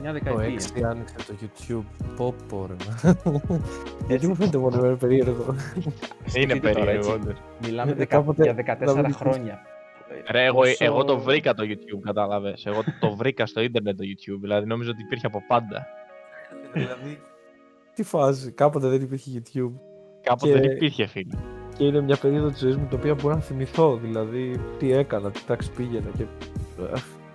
Μια δεκαετία. Το 6 άνοιξε το YouTube. Πω πω ρε. Γιατί μου φαίνεται μόνο περίεργο. Είναι περίεργο. Μιλάμε για 14 χρόνια. Ρε, εγώ, εγώ το βρήκα το YouTube, κατάλαβες. Εγώ το βρήκα στο ίντερνετ το YouTube, δηλαδή νόμιζα ότι υπήρχε από πάντα. δηλαδή, τι φάση, κάποτε δεν υπήρχε YouTube. Κάποτε δεν υπήρχε, φίλε. Και είναι μια περίοδο της ζωής μου την οποία μπορώ να θυμηθώ. Δηλαδή, τι έκανα, τι τάξη πήγαινα και.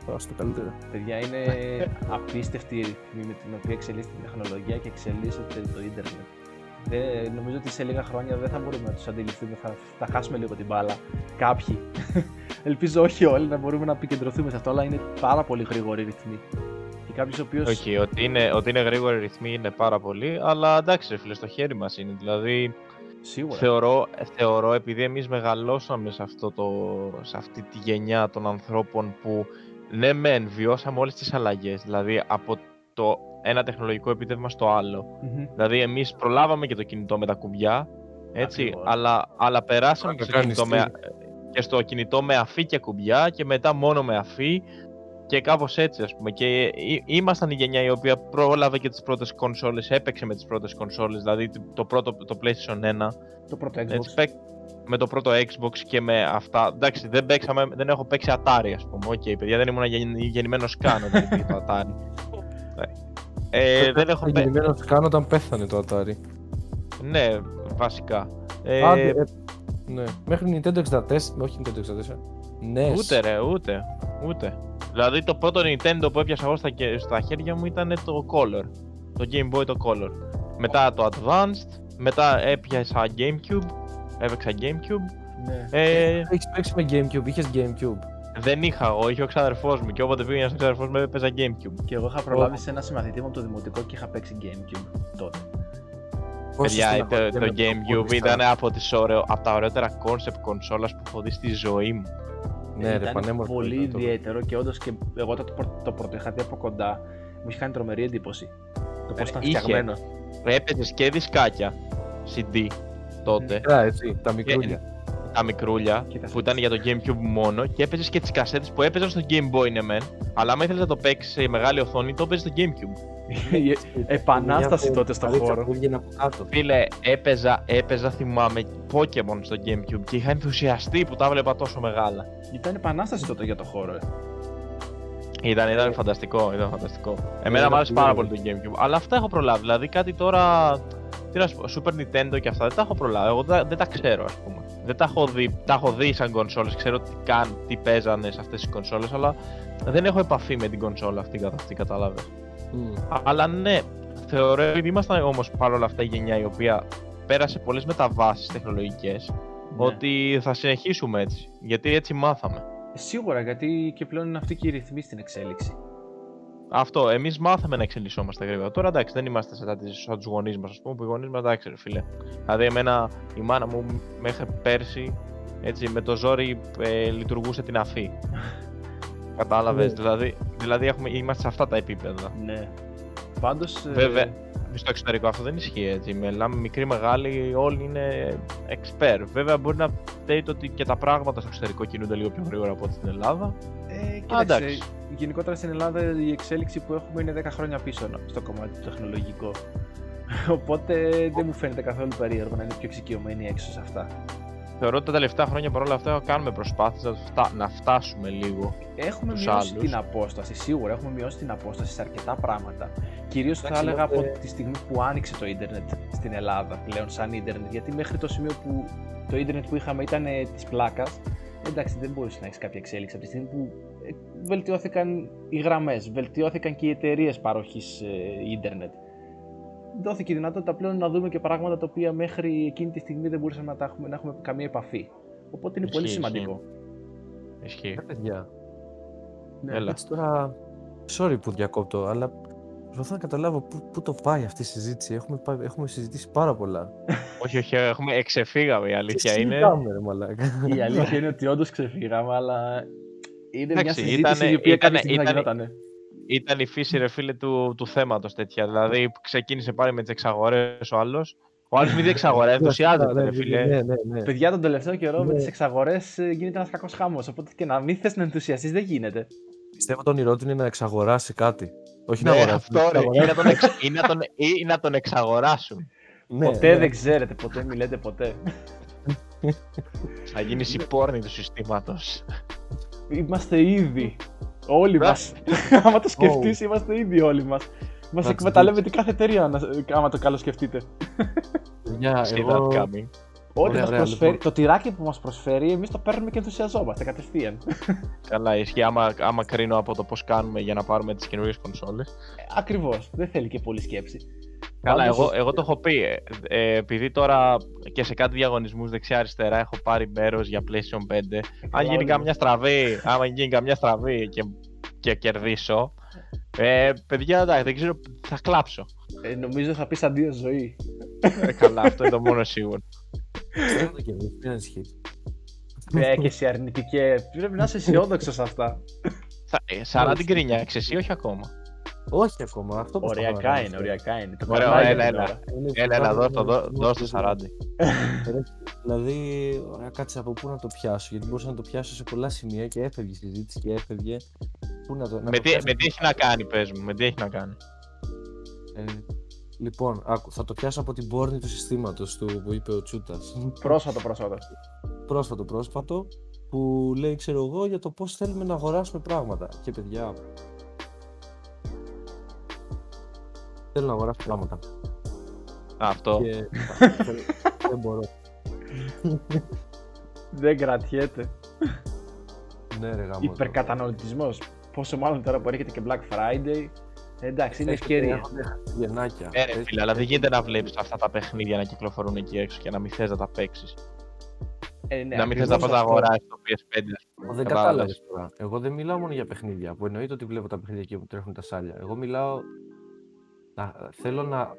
Πάω στο καλύτερο. Παιδιά, είναι απίστευτη η ρυθμή με την οποία εξελίσσεται η τεχνολογία και εξελίσσεται το ίντερνετ. Δεν, νομίζω ότι σε λίγα χρόνια δεν θα μπορούμε να τους αντιληφθούμε, θα, θα χάσουμε λίγο την μπάλα. Κάποιοι. Ελπίζω όχι όλοι να μπορούμε να επικεντρωθούμε σε αυτό, αλλά είναι πάρα πολύ γρήγορη η ρυθμή. Και κάποιος ο οποίο. Όχι, ότι είναι, ότι είναι γρήγορη η ρυθμή είναι πάρα πολύ, αλλά εντάξει, ρε φίλε, στο χέρι μας είναι. Δηλαδή, Σίγουρα. Θεωρώ, θεωρώ επειδή εμείς μεγαλώσαμε σε, αυτό το, σε αυτή τη γενιά των ανθρώπων που ναι μεν βιώσαμε όλες τις αλλαγές, δηλαδή από το ένα τεχνολογικό επίτευγμα στο άλλο. Μμμ. Δηλαδή, εμείς προλάβαμε και το κινητό με τα κουμπιά, έτσι, Ακριβώς. αλλά, αλλά περάσαμε Να και το στο, κάνεις κινητό με, τι. και στο κινητό με αφή και κουμπιά και μετά μόνο με αφή και κάπως έτσι ας πούμε και ή- ήμασταν η γενιά η οποία πρόλαβε και τις πρώτες κονσόλες, έπαιξε με τις πρώτες κονσόλες, δηλαδή το πρώτο το PlayStation 1, Το πρώτο Xbox. έτσι, παίκ- με το πρώτο Xbox και με αυτά. Εντάξει, δεν, παίξαμε, δεν έχω παίξει Atari, ας πούμε. Οκ, παιδιά, δεν ήμουν γεννη- γεννημένος καν όταν υπήρχε το Atari. Ε, δεν έχω παίξει. Γεννημένος κάνω όταν πέθανε το Atari. Ναι, βασικά. Ε, Άντε, ε, ναι. Μέχρι Nintendo 64, όχι Nintendo 64. Ναι. Ούτε ρε, ούτε. Ούτε. Δηλαδή το πρώτο Nintendo που έπιασα εγώ στα, χε- στα χέρια μου ήταν το Color. Το Game Boy το Color. Μετά το Advanced, μετά έπιασα Gamecube, έπαιξα Gamecube. Ναι. Ε, Έχεις παίξει με Gamecube, είχες Gamecube. δεν είχα εγώ, είχε ο ξαδερφός μου και όποτε πήγαινα στον ξαδερφός μου έπαιζα Gamecube. Και εγώ είχα προλάβει σε ένα συμμαθητή μου από το δημοτικό και είχα παίξει Gamecube τότε. Παιδιά, Πόσο το, το στεναχωριέμαι Gamecube που ήταν από, τις ωραίο, από τα ωραιότερα concept κονσόλας που έχω δει στη ζωή μου. Ναι, ρε, ήταν πανέμορφο. πολύ ήταν το- ιδιαίτερο και όντως και εγώ το, πρω- το πρώτο είχα δει από κοντά. Μου είχε κάνει τρομερή εντύπωση. Το πώς Ε, ήταν είχε. φτιαγμένο. Έπαιζες και δισκάκια CD τότε. Μικρά, έτσι, τα μικρούλια. τα μικρούλια Κοίτα, που ήταν για το Gamecube μόνο και έπαιζες και τις κασέτες που έπαιζαν στο Game Boy ναι μεν. Αλλά άμα ήθελες να το παίξεις σε μεγάλη οθόνη, το έπαιζες στο Gamecube. Η επανάσταση τότε στο χώρο. Που βγαίνει από κάτω. Φίλε, έπαιζα, έπαιζα θυμάμαι Pokemon στο Gamecube και είχα ενθουσιαστεί που τα βλέπα τόσο μεγάλα. Ήταν επανάσταση τότε για το χώρο. ε. Ήταν, ήταν φανταστικό, ήταν φανταστικό. Εμένα ήταν μου άρεσε πολύ πάρα ωραίο. πολύ το Gamecube. Αλλά αυτά έχω προλάβει. Δηλαδή κάτι τώρα. Τι να σου πω, Super Nintendo και αυτά δεν τα έχω προλάβει. Εγώ δεν, δεν τα ξέρω, ας πούμε. Δεν τα έχω δει, τα έχω δει σαν κονσόλες. Ξέρω τι, καν, τι παίζανε σε αυτές τις κονσόλες, αλλά δεν έχω επαφή με την κονσόλα αυτή καθ' αυτή, κατάλαβες. Μμ. Αλλά ναι, θεωρώ επειδή ήμασταν όμως παρόλα αυτά η γενιά η οποία πέρασε πολλές μεταβάσεις τεχνολογικές, Ναι. ότι θα συνεχίσουμε έτσι. Γιατί έτσι μάθαμε. Ε, Σίγουρα γιατί και πλέον είναι αυτή και η ρυθμή στην εξέλιξη. Αυτό, εμείς μάθαμε να εξελισσόμαστε γρήγορα. Τώρα εντάξει, δεν είμαστε σαν, τις- σαν τους γονείς μας, ας πούμε, που οι γονείς μας εντάξει, ρε φίλε. Δηλαδή, εμένα η μάνα μου μέχρι πέρσι έτσι, με το ζόρι ε, λειτουργούσε την αφή. Κατάλαβες. Ναι. δηλαδή, δηλαδή έχουμε, είμαστε σε αυτά τα επίπεδα. Ναι. Πάντως. Βέβαια, στο εξωτερικό αυτό δεν ισχύει έτσι. Μιλάμε μικροί, μεγάλοι, όλοι είναι expert. Βέβαια, μπορεί να φταίει το ότι και τα πράγματα στο εξωτερικό κινούνται λίγο πιο γρήγορα από ό,τι στην Ελλάδα. Ε, Α, κοίταξε, εντάξει. γενικότερα στην Ελλάδα η εξέλιξη που έχουμε είναι 10 χρόνια πίσω στο κομμάτι του τεχνολογικό. Οπότε δεν μου φαίνεται καθόλου περίεργο να είναι πιο εξοικειωμένοι έξω σε αυτά. Θεωρώ ότι τα τελευταία χρόνια παρόλα αυτά κάνουμε προσπάθειες να, φτά- να φτάσουμε λίγο. Έχουμε Τους μειώσει άλλους. την απόσταση, σίγουρα έχουμε μειώσει την απόσταση σε αρκετά πράγματα. Κυρίως θα Εντάξει, έλεγα είμαστε- από τη στιγμή που άνοιξε το ίντερνετ στην Ελλάδα πλέον, σαν ίντερνετ. Γιατί μέχρι το σημείο που το ίντερνετ που είχαμε ήταν της πλάκας, εντάξει, δεν μπορούσε να έχεις κάποια εξέλιξη. Από τη στιγμή που ε, βελτιώθηκαν οι γραμμές, βελτιώθηκαν και οι εταιρείες παροχής ίντερνετ. Δόθηκε η δυνατότητα πλέον να δούμε και πράγματα τα οποία μέχρι εκείνη τη στιγμή δεν μπορούσαμε να, τα έχουμε, να έχουμε καμία επαφή. Οπότε είναι πολύ Ισχύει, σημαντικό. Ισχύει. Ε, παιδιά, Ναι. Έλα. έτσι τώρα. Sorry που διακόπτω, αλλά προσπαθώ να καταλάβω πού, πού το πάει αυτή η συζήτηση. Έχουμε, πάει- έχουμε συζητήσει πάρα πολλά. όχι, όχι, έχουμε εξεφύγαμε η αλήθεια Τι είναι. συζητάμε, ρε μαλάκα. Η αλήθεια είναι ότι όντως ξεφύγαμε, αλλά είναι μια Εντάξει, συζήτηση ήτανε- η οποία ήτανε- κάποια στιγμή θα ήτανε- γινότανε. Ήταν η φύση ρε φίλε του, του θέματος τέτοια. Δηλαδή ξεκίνησε πάλι με τις εξαγορές ο άλλος. Ο άλλος μην δει εξαγορά, ενθουσιάζεται Ναι, ρε ναι, φίλε. Ναι, ναι, ναι. Παιδιά, τον τελευταίο καιρό με Ναι. τις εξαγορές γίνεται ένας κακός χάμος. Οπότε και να μην θες να ενθουσιαστείς δεν γίνεται. Πιστεύω το όνειρό του είναι να εξαγοράσει κάτι. Όχι να Ναι, αγοράσει. αυτό να ρε, ή εξαγοράσει. να, τον εξ, ή, να τον, ή να τον εξαγοράσουν. Ναι, ποτέ ναι. δεν ξέρετε, ποτέ μη λέτε ποτέ. Θα γίνεις η πόρνη του συστήματος. Είμαστε ήδη. Όλοι μας. Άμα το σκεφτείς, είμαστε ήδη όλοι μας. Μας Εντάξει, εκμεταλλεύεται κάθε εταιρεία, να- άμα το καλώ σκεφτείτε. Παιδιά, See εγώ... that coming. Ό,τι Ωραία, μας ωραία, προσφέρει, λοιπόν. το τυράκι που μας προσφέρει, εμείς το παίρνουμε και ενθουσιαζόμαστε κατευθείαν. Καλά, ισχύει άμα, άμα κρίνω από το πώς κάνουμε για να πάρουμε τις καινούριες κονσόλες. Ακριβώς. Δεν θέλει και πολύ σκέψη. Καλά, Πάντως- εγώ, εγώ το έχω πει. ε, ε, επειδή τώρα και σε κάτι διαγωνισμούς δεξιά-αριστερά έχω πάρει μέρος για PlayStation 5. Αν καλά, γίνει όλοι καμιά στραβή, άμα γίνει καμιά στραβή και, και κερδίσω, ε, παιδιά, εντάξει, δεν ξέρω, θα κλάψω. Ε, νομίζω θα πεις αντίο ζωή. Ε, καλά, αυτό είναι το μόνο σίγουρο. Πιστεύω το κερδίσεις, μην ανησυχείς. Ε, και εσύ αρνητικέ. Πρέπει να είσαι αισιόδοξος σε αυτά. Θα- ε, Σαρά την κρίνια, εσύ όχι ακόμα. Όχι ακόμα. Αυτό που Οριακά είναι, οριακά είναι. Το Ωραία, παράγει έλα, την έλα. ώρα. Έλα, έλα, δώσ' το, δώ- δώσ' το Σαράντι. Δηλαδή, ωραία, κάτσε από πού να το πιάσω. Γιατί μπορούσα να το πιάσω σε πολλά σημεία και έφευγε η συζήτηση και έφευγε. Πού να το, να Με το τι, πιάσω. με τι έχει να κάνει, πες μου, με τι έχει να κάνει. Ε, λοιπόν, άκου, θα το πιάσω από την πόρνη του συστήματος του που είπε ο Τσούτας. Πρόσφατο, πρόσφατο. πρόσφατο πρόσφατο που λέει ξέρω εγώ για το πώς θέλουμε να αγοράσουμε πράγματα και παιδιά θέλω να αγοράσω πράγματα Α, Αυτό. και δεν- δεν μπορώ Δεν κρατιέται. ναι ρε γάμο Υπερκαταναλωτισμός. Πόσο μάλλον τώρα που έρχεται και Black Friday. Εντάξει, είναι ευκαιρία. γεννάκια Ε, ρε φίλε, αλλά δεν γίνεται να βλέπεις αυτά τα παιχνίδια να κυκλοφορούν εκεί έξω και να μην θες να τα παίξεις. Ε, ναι, να μην θες ακριβώς να πας να αυτό. αγοράσεις το PS5. ας πούμε. δεν Κατάλαβες. κατάλαβες τώρα εγώ δεν μιλάω μόνο για παιχνίδια που εννοείται ότι βλέπω τα παιχνίδια εκεί που τρέχουν τα σάλια εγώ μιλάω να, θέλω να α,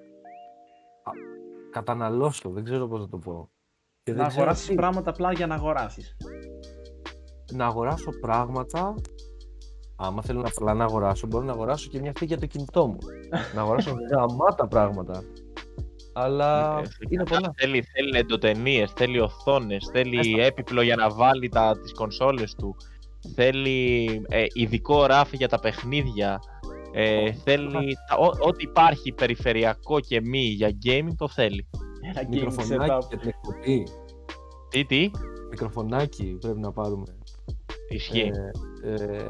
καταναλώσω δεν ξέρω πώς να το πω Και δεν Να ξέρω αγοράσεις τι. πράγματα απλά για να αγοράσεις. να αγοράσω πράγματα. Άμα θέλω να απλά να αγοράσω, μπορώ να αγοράσω και μια θήκη για το κινητό μου. να αγοράσω γαμάτα πράγματα. Αλλά Ε, είναι πολλά. Θέλει, θέλει εντοτενίες, θέλει οθόνες, θέλει έπιπλο για να βάλει τα, τις κονσόλες του. Θέλει ε, ειδικό ράφι για τα παιχνίδια. Ε, θέλει τα- ό- ό,τι υπάρχει περιφερειακό και μη για gaming το θέλει. Ένα gaming Μικροφωνάκι setup. για την εκπομπή. Τι, τι, Μικροφωνάκι πρέπει να πάρουμε. ισχύει. Ε, ε,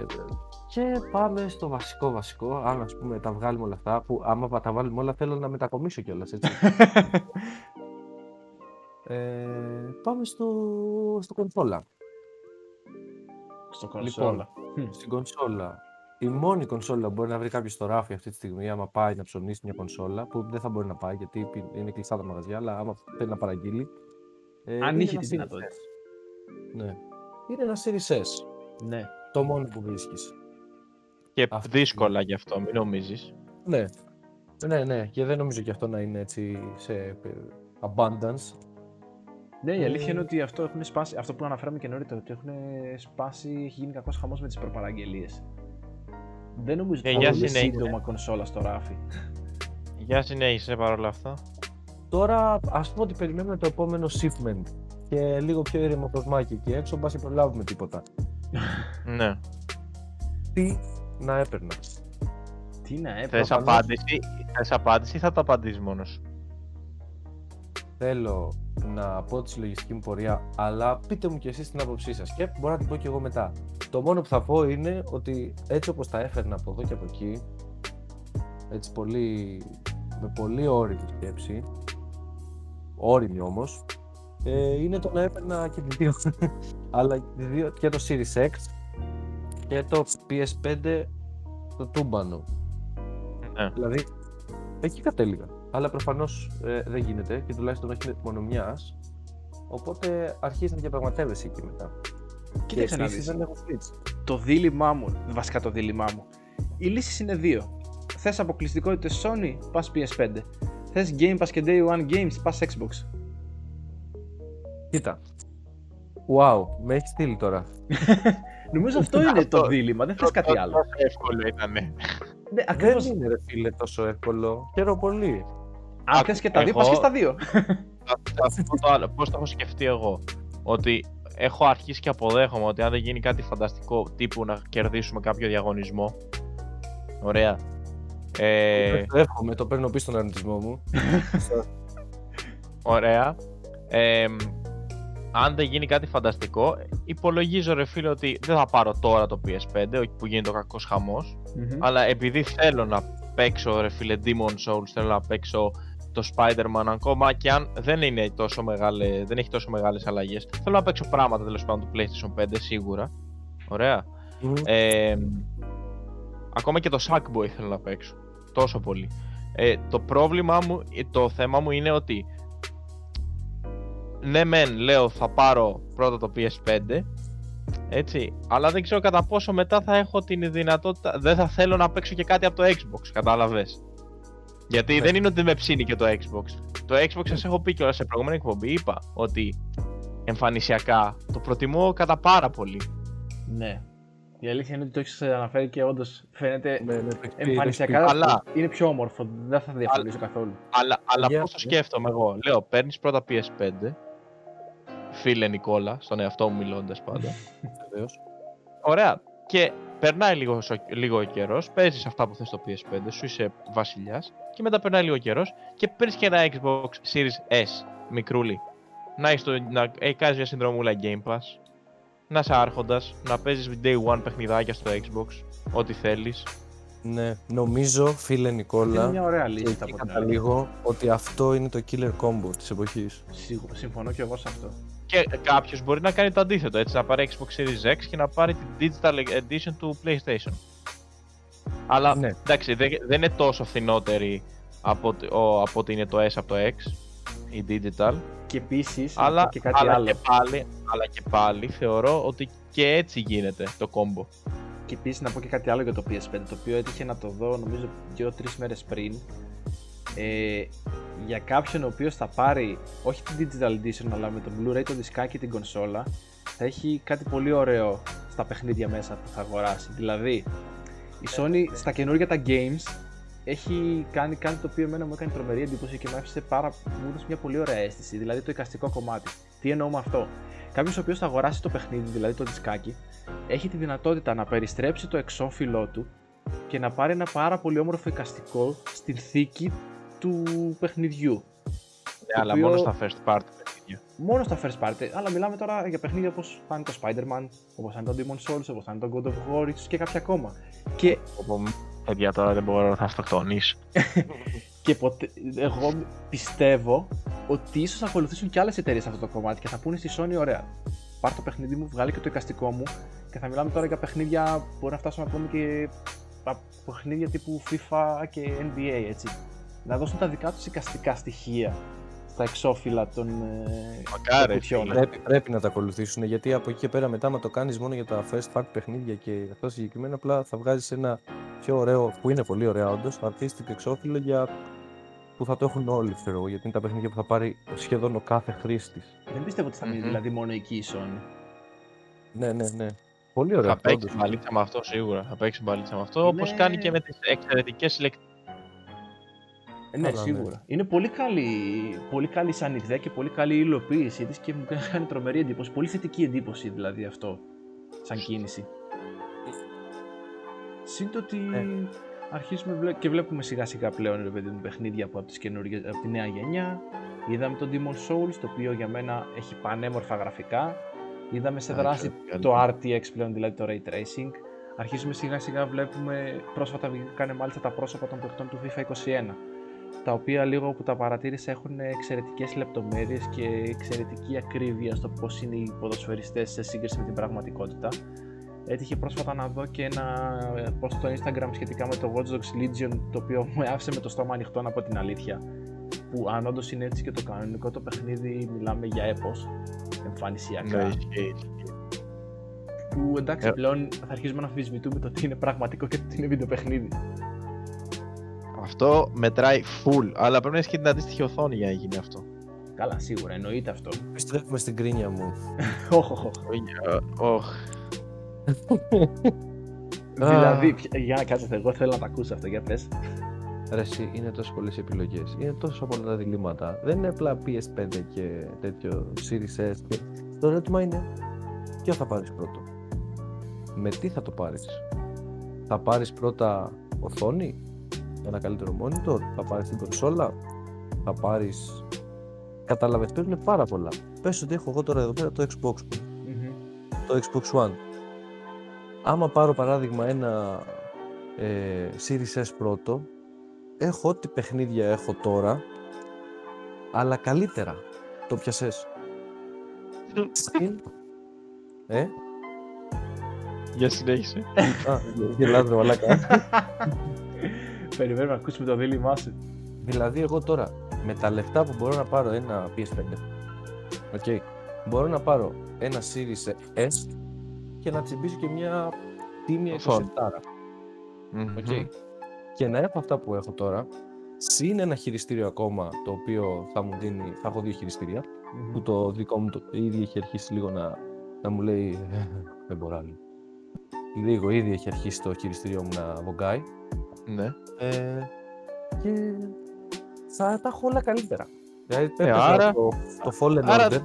και πάμε στο βασικό βασικό. Αν ας πούμε τα βγάλουμε όλα αυτά, που άμα τα βάλουμε όλα θέλω να μετακομίσω κιόλας. έτσι. ε, πάμε στο, στο κονσόλα. Στο Λοιπόν, κονσόλα. στην κονσόλα. Η μόνη κονσόλα που μπορεί να βρει κάποιος στο ράφι αυτή τη στιγμή, άμα πάει να ψωνίσει μια κονσόλα, που δεν θα μπορεί να πάει γιατί πι- είναι κλειστά τα μαγαζιά, αλλά άμα θέλει να παραγγείλει. ε, Αν είναι είχε ένα τη Series δυνατότητα. S. Ναι. Είναι ένα Series S. Ναι. Το μόνο που βρίσκεις. και αυτή- δύσκολα γι' αυτό, μην νομίζεις. Ναι. Ναι, ναι. Και δεν νομίζω και αυτό να είναι έτσι σε ε, abundance. Ναι, η αλήθεια Ε, είναι ότι αυτό, έχουν σπάσει, αυτό που αναφέραμε και νωρίτερα, ότι έχουν σπάσει, έχει γίνει κακός χαμός με τις προπαραγγελίες. Δεν νομίζω Ε, ότι για θα είναι συνέχεια. σύντομα κονσόλα στο ράφι. Για συνέχισε παρόλα αυτά. Τώρα ας πούμε ότι περιμένουμε το επόμενο shipment και λίγο πιο ήρεμο κοσμάκι εκεί έξω, μπας και προλάβουμε τίποτα. Ναι. Τι να έπαιρνας. Τι να έπρεπε. Θες προφανώς. απάντηση, θες απάντηση ή θα το απαντήσεις μόνος. Θέλω να πω τη συλλογιστική μου πορεία, αλλά πείτε μου κι εσείς την άποψή σας και μπορώ να την πω κι εγώ μετά. Το μόνο που θα πω είναι ότι έτσι όπως τα έφερνα από εδώ και από εκεί, έτσι πολύ, με πολύ όρημη σκέψη, όρημη όμως, ε, είναι το να έπαιρνα και τις δύο, αλλά και τις δύο, και το Series X και το PS5 το τούμπανο. Ναι. Δηλαδή, εκεί κατέληγα. Αλλά προφανώς δεν γίνεται και τουλάχιστον όχι μόνο μια. Οπότε αρχίζει να διαπραγματεύεσαι εκεί μετά. Κοίταξε να επίσης δεις. δεν έχω Switch. Το δίλημά μου, βασικά το δίλημά μου, οι λύσεις είναι δύο. Θες αποκλειστικότητες Sony, πας PS5. Θες Game Pass και Day One Games, πας Xbox. Κοίτα. Wow, με έχεις στείλει τώρα. Νομίζω αυτό είναι το Αυτό. δίλημα, δεν θες κάτι άλλο. Τόσο εύκολο ήτανε. Ναι, Δεν ακριβώς. είναι ρε φίλε τόσο εύκολο. Χαίρομαι πολύ. Αν θες και τα δύο, Εγώ- πας και στα δύο. Θα σου πω το άλλο. Πώς το έχω σκεφτεί εγώ. Ότι έχω αρχίσει και αποδέχομαι ότι αν δεν γίνει κάτι φανταστικό τύπου να κερδίσουμε κάποιο διαγωνισμό. Ωραία. Ε, Το εύχομαι, το παίρνω πίσω τον αρνητισμό μου. ωραία. Ε, αν δεν γίνει κάτι φανταστικό, υπολογίζω ρε φίλε ότι δεν θα πάρω τώρα το PS5, όχι που γίνεται ο κακός χαμός, αλλά επειδή θέλω να παίξω ρε φίλε Demon Souls, θέλω να παίξω το Spider-Man ακόμα και αν δεν, είναι τόσο μεγάλε, δεν έχει τόσο μεγάλες αλλαγές, θέλω να παίξω πράγματα τέλος πάντων του PlayStation 5 σίγουρα. Ωραία. Μμμ. Ε, ακόμα και το Sackboy θέλω να παίξω. Τόσο πολύ. Ε, το πρόβλημά μου, ε, το θέμα μου είναι ότι ναι μεν λέω θα πάρω πρώτα το PS5 έτσι, αλλά δεν ξέρω κατά πόσο μετά θα έχω την δυνατότητα, δεν θα θέλω να παίξω και κάτι από το Xbox, κατάλαβες. Γιατί Ναι. δεν είναι ότι με ψήνει και το Xbox. Το Xbox σας έχω πει κιόλας σε προηγούμενη εκπομπή, είπα ότι εμφανισιακά το προτιμώ κατά πάρα πολύ. Ναι. Η αλήθεια είναι ότι το έχεις αναφέρει και όντως φαίνεται Ναι, ναι, το έχει πει, το έχει εμφανισιακά πει. Αλλά- είναι πιο όμορφο. Δεν θα διαφωνήσω καθόλου. Αλλά, αλλά Για- πώς το σκέφτομαι εγώ. Λέω, παίρνεις πρώτα PS5. Φίλε Νικόλα, στον εαυτό μου μιλώντας πάντα. Βεβαίως. Ωραία. Και περνάει λίγο, λίγο καιρός, παίζεις αυτά που θες στο PS5, σου είσαι βασιλιάς. Και μετά περνάει λίγο καιρός και παίρνεις και ένα Xbox Series S, μικρούλι. Να, έχεις το, να ε, κάνεις μια συνδρομούλα Game Pass. Να είσαι άρχοντας, να παίζεις day one παιχνιδάκια στο Xbox, ό,τι θέλεις. Ναι, νομίζω, φίλε Νικόλα, Είναι μια ωραία και λύση εκεί από την άλλη. καταλήγω ότι αυτό είναι το killer combo της εποχής. Σίγουρα, συμφωνώ και εγώ σε αυτό. Και κάποιος μπορεί να κάνει το αντίθετο, έτσι, να πάρει Xbox Series X και να πάρει την Digital Edition του PlayStation. Αλλά Ναι. εντάξει, δεν, δεν είναι τόσο φθηνότερη από, ότι- ο- από ότι είναι το S από το X, η Digital. Και επίσης, Αλλά, και κάτι αλλά, άλλο. και πάλι, αλλά και πάλι θεωρώ ότι και έτσι γίνεται το combo. Και επίση να πω και κάτι άλλο για το PS5, το οποίο έτυχε να το δω νομίζω 2-3 μέρες πριν. Ε, για κάποιον ο οποίος θα πάρει όχι την Digital Edition αλλά με το Blu-ray, το δισκάκι και την κονσόλα θα έχει κάτι πολύ ωραίο στα παιχνίδια μέσα που θα αγοράσει. Δηλαδή, η Sony στα καινούργια τα games έχει κάνει κάτι το οποίο εμένα μου έκανε τρομερή εντύπωση και μου άφησε πάρα μου έδωσε μια πολύ ωραία αίσθηση, δηλαδή το εικαστικό κομμάτι. Τι εννοώ με αυτό; Κάποιος ο οποίος θα αγοράσει το παιχνίδι, δηλαδή το δισκάκι, έχει τη δυνατότητα να περιστρέψει το εξώφυλλό του και να πάρει ένα πάρα πολύ όμορφο εικαστικό στην θήκη του παιχνιδιού. Ναι, αλλά οποίο- μόνο στα first party παιχνίδια. Μόνο στα first party, αλλά μιλάμε τώρα για παιχνίδια όπως θα είναι το Spider-Man, όπως θα είναι το Demon Souls, όπως θα είναι το God of War, ίσως και κάποια ακόμα. Και, Όπου, παιδιά, τώρα δεν μπορώ να αυτοκτονήσω. και ποτέ, εγώ πιστεύω ότι ίσως θα ακολουθήσουν και άλλες εταιρείες αυτό το κομμάτι και θα πούνε στη Sony, ωραία, πάρ το παιχνίδι μου, βγάλει και το εικαστικό μου και θα μιλάμε τώρα για παιχνίδια, μπορεί να φτάσουμε ακόμη και από παιχνίδια τύπου FIFA και NBA, έτσι. Να δώσουν τα δικά τους εικαστικά στοιχεία στα εξώφυλλα των, ε, Μακάρι, των κουτιών. φίλε. Πρέπει, πρέπει να τα ακολουθήσουν γιατί από εκεί και πέρα μετά, άμα το κάνεις μόνο για τα first party παιχνίδια και αυτό συγκεκριμένα, απλά θα βγάζεις ένα πιο ωραίο, που είναι πολύ ωραία όντως, artistic εξώφυλλο για που θα το έχουν όλοι, ξέρω εγώ, γιατί είναι τα παιχνίδια που θα πάρει σχεδόν ο κάθε χρήστης. Δεν πιστεύω ότι θα μείνει Μμμ. δηλαδή μόνο εκεί η Sony. Ναι, ναι, ναι. Πολύ ωραίο Θα αυτό. παίξει όντως. μπαλίτσα με αυτό σίγουρα. Θα παίξει μπαλίτσα με αυτό. Όπως Ναι. κάνει και με τις εξαιρετικές συλλεκτικέ. Ε, ναι, Καλά, ναι. σίγουρα. Είναι πολύ καλή, πολύ καλή σαν ιδέα και πολύ καλή η υλοποίησή της και μου κάνει τρομερή εντύπωση. Πολύ θετική εντύπωση δηλαδή αυτό, σαν κίνηση. Συν το ότι Ε. αρχίζουμε βλέ- και βλέπουμε σιγά σιγά πλέον ρε παιδί μου παιχνίδια από, τις καινούργιες, από τη νέα γενιά. Είδαμε το Demon Souls, το οποίο για μένα έχει πανέμορφα γραφικά. Είδαμε σε Α, δράση εξαιρετικά, το RTX πλέον, δηλαδή το Ray Tracing. Αρχίζουμε σιγά σιγά βλέπουμε, πρόσφατα βγήκαν μάλιστα τα πρόσωπα των παιχτών του FIFA 21 τα οποία λίγο που τα παρατήρησα έχουν εξαιρετικές λεπτομέρειες και εξαιρετική ακρίβεια στο πώς είναι οι ποδοσφαιριστές σε σύγκριση με την πραγματικότητα. Έτυχε πρόσφατα να δω και ένα post στο Instagram σχετικά με το Watch Dogs Legion το οποίο μου άφησε με το στόμα ανοιχτό να πω την αλήθεια που αν όντως είναι έτσι και το κανονικό το παιχνίδι μιλάμε για έπος εμφανισιακά Ναι, ισχύει. που εντάξει Ε. πλέον θα αρχίσουμε να αμφισβητούμε το τι είναι πραγματικό και το τι είναι βιντεοπαιχνίδι. Αυτό μετράει full. Αλλά πρέπει να έχει και την αντίστοιχη οθόνη για να γίνει αυτό. Καλά σίγουρα εννοείται αυτό. Επιστρέφουμε στην κρίνια μου. Οχ, οχ, οχ. Οχ. Δηλαδή, ποια- για να κάτσετε, εγώ θέλω να τα ακούσω αυτό, για πες. Ρε εσύ, είναι τόσο πολλές επιλογές, είναι τόσο πολλά τα διλήμματα. Δεν είναι απλά PS5 και τέτοιο Series S. Και... Το ερώτημα είναι, ποιο θα πάρεις πρώτο; Με τι θα το πάρεις; Θα πάρεις πρώτα οθόνη, ένα καλύτερο monitor, θα πάρεις την κονσόλα, θα πάρεις... Κατάλαβες, παίρνουν πάρα πολλά. Πες ότι έχω εγώ τώρα εδώ πέρα το Xbox μου, Μμμ. το Xbox One. Άμα πάρω παράδειγμα ένα ε, Series S πρώτο, έχω ό,τι παιχνίδια έχω τώρα, αλλά καλύτερα. Το πιασες; Συν- Ε, Για συνέχισε. α, γελάς ρε μαλάκα. Περιμένουμε να ακούσουμε το δίλημά σου. δηλαδή εγώ τώρα, με τα λεφτά που μπορώ να πάρω ένα PS5, οκ, μπορώ να πάρω ένα Series S και να τσιμπήσω και μια τίμια 27. Οθόνη. Οκ. Μμμ. Και να έχω αυτά που έχω τώρα, συν ένα χειριστήριο ακόμα, το οποίο θα μου δίνει, θα έχω δύο χειριστήρια, που το δικό μου το ήδη έχει αρχίσει λίγο να, να μου λέει «Ε, δεν μπορώ άλλο. λίγο ήδη έχει αρχίσει το χειριστήριό μου να βογκάει. Ναι. Ε, και θα τα έχω όλα καλύτερα. Δηλαδή, Ε, έπαιζα άρα- το, το Fallen άρα- Order.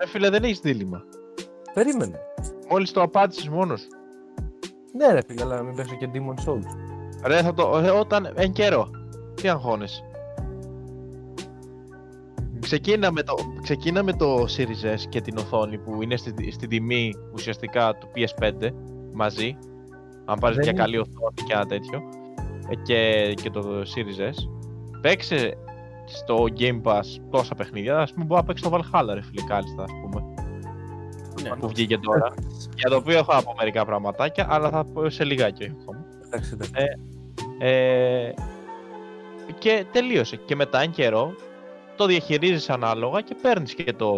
Ρε φίλε, δεν έχεις δίλημα. Περίμενε. Μόλις το απάντησες μόνος. Ναι ρε φίλε, αλλά να μην πέσω και Demon Souls. Ρε, θα το. ε, όταν. Εν καιρό. Τι αγχώνεσαι. Ξεκίνα με, το, ξεκίνα με το Series S και την οθόνη που είναι στη, στη τιμή ουσιαστικά του PS5 μαζί. Αν πάρεις Δεν μια είναι- καλή οθόνη και ένα τέτοιο. Ε, Και, και το Series S. Παίξε στο Game Pass τόσα παιχνίδια. Α πούμε, μπορεί να παίξεις το Valhalla, ρε φίλε, κάλλιστα, ας πούμε. Ναι. Που βγήκε τώρα. για το οποίο έχω να πω μερικά πραγματάκια, αλλά θα πω σε λιγάκι ακόμα. Εντάξει, εντάξει. Ε, και τελείωσε. Και μετά εν καιρό το διαχειρίζεις ανάλογα και παίρνεις και το,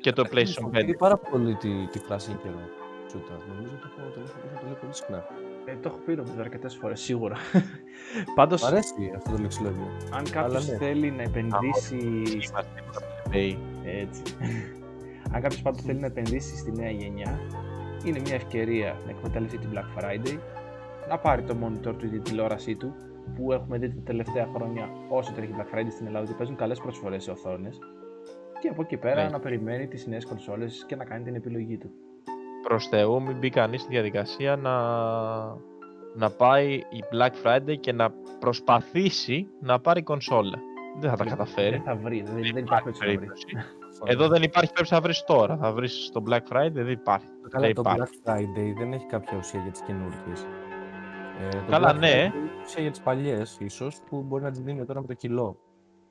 και το PlayStation 5. Έχει πάρα πολύ τη, τη φράση εν καιρό. Τσούτα. Νομίζω το έχω το έχω πει το λέω πολύ συχνά. Ε, το έχω πει νομίζω αρκετές φορές, σίγουρα. Πάντως, Μ' αρέσει αυτό το λεξιλόγιο. αν κάποιος αλλά ναι. θέλει να επενδύσει. Είμαστε πλebei. Έτσι. αν κάποιος πάντως θέλει να επενδύσει στη νέα γενιά, είναι μια ευκαιρία να εκμεταλλευτεί την Black Friday, να πάρει το monitor του ή την τηλεόρασή του, που έχουμε δει τα τελευταία χρόνια όσο τρέχει Black Friday στην Ελλάδα ότι παίζουν καλές προσφορές σε οθόνες. Και από εκεί πέρα Ναι. να περιμένει τις νέες κονσόλες και να κάνει την επιλογή του. Προς Θεού μην μπει κανείς στη διαδικασία να, να πάει η Black Friday και να προσπαθήσει να πάρει κονσόλα. Δεν θα τα Δεν καταφέρει. θα βρει, δεν, δεν υπάρχει περίπτωση να βρει. περίπτωση. Εδώ δεν υπάρχει περίπτωση να βρεις τώρα. Θα βρεις στο Black Friday, δεν υπάρχει. Καλά, δεν το υπάρχει. Black Friday δεν έχει κάποια ουσία για τις καινούργιες. Ε, το Καλά, Black ναι. Friday έχει ουσία για τις παλιές, ίσως, που μπορεί να τις δίνει τώρα με το κιλό.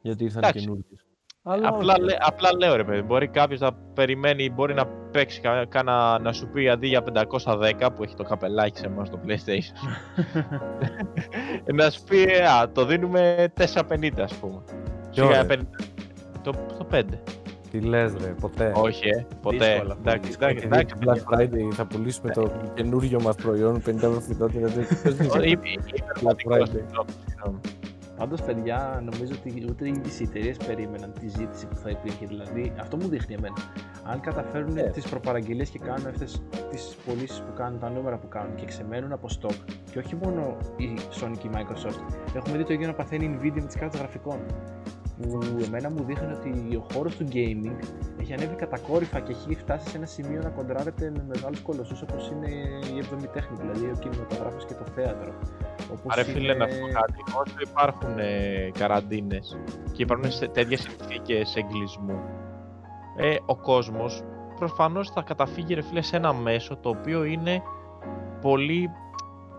Γιατί ήρθαν οι Εντάξει. καινούργιες. Αλλά Απλά, όχι. λέ- απλά λέω ρε παιδί, μπορεί κάποιος να περιμένει, μπορεί να παίξει κα- κάνα, να σου πει αντί για 510 που έχει το καπελάκι σε εμάς το PlayStation. να σου πει, «Ε, α, το δίνουμε 450 ας πούμε. Ποιο, Σιγά, ρε; 50. Το, το 5. Τι λες ρε, ποτέ. Όχι, ε, ποτέ. Δύσκολα, Εντάξει, δύσκολα. εντάξει, Επειδή εντάξει. το Black Friday θα πουλήσουμε το καινούριο μας προϊόν 50 ευρώ φυτότητα. Ποιος Είμαι- είναι είμαι υπερβατικός, Friday. Συγγνώμη, συγγνώμη. Πάντως, παιδιά, νομίζω ότι ούτε οι ίδιε οι εταιρείε περίμεναν τη ζήτηση που θα υπήρχε. Δηλαδή, αυτό μου δείχνει εμένα. Αν καταφέρουν Ναι. τις προπαραγγελίες και κάνουν αυτές τις πωλήσεις που κάνουν, τα νούμερα που κάνουν και ξεμένουν από stock, και όχι μόνο η Sony και η Microsoft, έχουμε δει το ίδιο να παθαίνει η Nvidia με τις κάρτες γραφικών. Που εμένα μου δείχνει ότι ο χώρος του gaming έχει ανέβει κατακόρυφα και έχει φτάσει σε ένα σημείο να κοντράρεται με μεγάλους κολοσσούς όπως είναι η 7η τέχνη, δηλαδή ο κινηματογράφος και το θέατρο. Όπως Άρα φίλε να είναι- σου πω κάτι, όσο υπάρχουν ε, καραντίνες και υπάρχουν σε τέτοιες συνθήκες εγκλισμού, ε, ο κόσμος προφανώς θα καταφύγει ρε φίλε σε ένα μέσο το οποίο είναι πολύ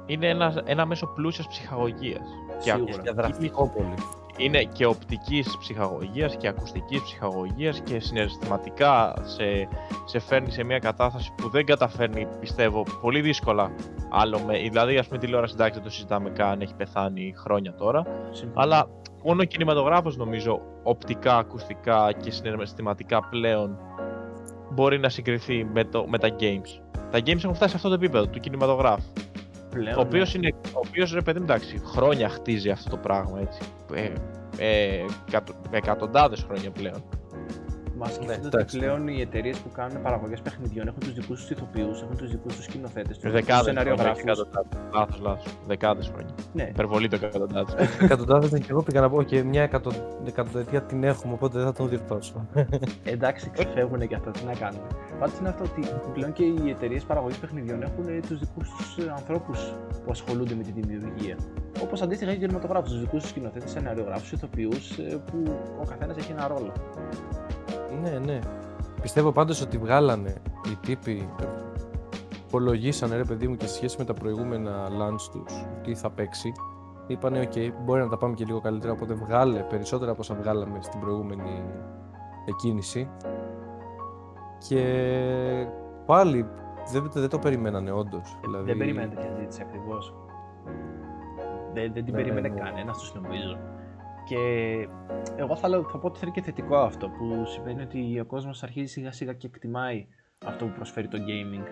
είναι ένα, ένα μέσο πλούσιας ψυχαγωγίας και Σίγουρα. ακουστικής- διαδραστικό πολύ. Είναι και οπτικής ψυχαγωγίας και ακουστικής ψυχαγωγίας και συναισθηματικά σε, σε φέρνει σε μια κατάσταση που δεν καταφέρνει πιστεύω πολύ δύσκολα άλλο με, δηλαδή ας πούμε τηλεόραση εντάξει δεν το συζητάμε καν έχει πεθάνει χρόνια τώρα Συμφωνώ. αλλά μόνο ο κινηματογράφος νομίζω οπτικά, ακουστικά και συναισθηματικά πλέον μπορεί να συγκριθεί με, το, με τα games. Τα games έχουν φτάσει σε αυτό το επίπεδο του κινηματογράφου. Πλέον, Ο οποίος ναι. είναι, ο οποίος, ρε παιδί μου, εντάξει, χρόνια χτίζει αυτό το πράγμα έτσι. Ε, ε, εκατο, εκατοντάδες χρόνια πλέον. Μα σκεφτείτε ότι εντάξει. πλέον οι εταιρείες που κάνουν παραγωγές παιχνιδιών έχουν τους δικούς τους ηθοποιούς, έχουν τους δικούς τους σκηνοθέτες, τους Δεκάδες χρόνια, όχι σεναριογράφους. εκατοντάδες. Λάθος, λάθος. Δεκάδες χρόνια. Ναι, Υπερβολή το εκατοντάδες. Εκατοντάδες δεν και εγώ πήγα να πω και μια εκατο... εκατονταετία την έχουμε, οπότε δεν θα τον διορθώσω. εντάξει, ξεφεύγουν και αυτά, τι να κάνουμε. Πάντως είναι αυτό ότι πλέον και οι εταιρείες παραγωγής παιχνιδιών έχουν τους δικούς τους ανθρώπους που ασχολούνται με τη δημιουργία. Όπως αντίστοιχα και οι κινηματογράφους, του δικούς τους σκηνοθέτες, σεναριογράφους, ηθοποιούς, που ο καθένας έχει ένα ρόλο. ναι, ναι. Πιστεύω πάντως ότι βγάλανε οι τύποι, ε, υπολογίσανε ρε παιδί μου και σε σχέση με τα προηγούμενα launch τους, τι θα παίξει. Είπανε, ok, μπορεί να τα πάμε και λίγο καλύτερα, οπότε βγάλε περισσότερα από όσα βγάλαμε στην προηγούμενη εκκίνηση. Και πάλι δεν, δεν το περιμένανε όντως. Δηλαδή, Δεν περιμένει τέτοια ζήτηση ακριβώς. Δεν, δεν την Ναι, περίμενε ναι. κανένας τους νομίζω. Και εγώ θα, λέω, θα πω ότι θα είναι και θετικό αυτό που σημαίνει ότι ο κόσμος αρχίζει σιγά σιγά και εκτιμάει αυτό που προσφέρει το gaming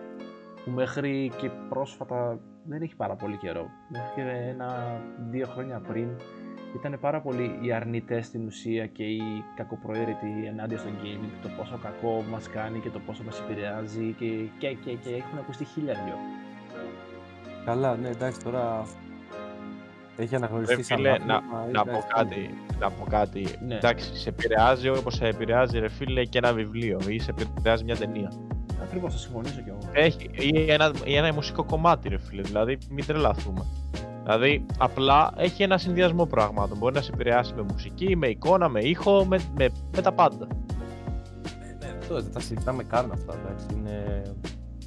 που μέχρι και πρόσφατα δεν έχει πάρα πολύ καιρό. Μέχρι και ένα-δύο χρόνια πριν ήταν πάρα πολλοί οι αρνητές στην ουσία και οι κακοπροαίρετοι ενάντια στο gaming, το πόσο κακό μας κάνει και το πόσο μας επηρεάζει και, και, και, και έχουν ακουστεί χίλια δυο. Καλά, ναι, εντάξει, τώρα έχει αναγνωριστεί Ρε σαν φίλε, άθλημα, να, ε, να πω εντάξει, κάτι. Να πω κάτι. Ναι. Εντάξει, σε επηρεάζει όπως σε επηρεάζει ρε φίλε και ένα βιβλίο ή σε επηρεάζει μια ταινία. Ακριβώς, θα συμφωνήσω κι εγώ. Έχει, ή, ένα, ή ένα μουσικό κομμάτι, ρε φίλε. Δηλαδή, μην τρελαθούμε. Δηλαδή, απλά έχει ένα συνδυασμό πραγμάτων. Μπορεί να σε επηρεάσει με μουσική, με εικόνα, με ήχο, με, με, με τα πάντα. Ναι, αυτό δεν τα συζητάμε καν αυτά, εντάξει, είναι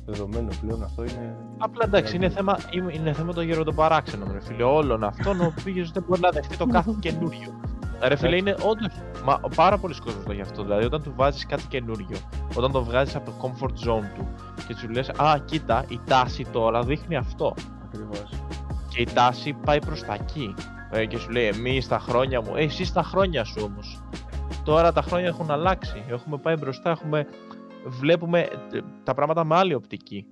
δεδομένο πλέον αυτό είναι... Απλά εντάξει, είναι θέμα, είναι, είναι θέμα το γέρο των παράξενων, ρε φίλε. Όλων αυτών ο οποίος δεν μπορεί να δεχτεί το κάθε καινούριο. Ρε φίλε, είναι όντω. Μα πάρα πολλοί κόσμοι το γι' αυτό. Δηλαδή, όταν του βάζεις κάτι καινούριο, όταν το βγάζεις από το comfort zone του και του λες: Α, κοίτα, η τάση τώρα δείχνει αυτό. Ακριβώς. Και η τάση πάει προς τα εκεί. Ε, και σου λέει: Εμείς στα χρόνια μου, ε, εσύ στα χρόνια σου όμως. Τώρα τα χρόνια έχουν αλλάξει. Έχουμε πάει μπροστά, έχουμε... βλέπουμε ε, τα πράγματα με άλλη οπτική.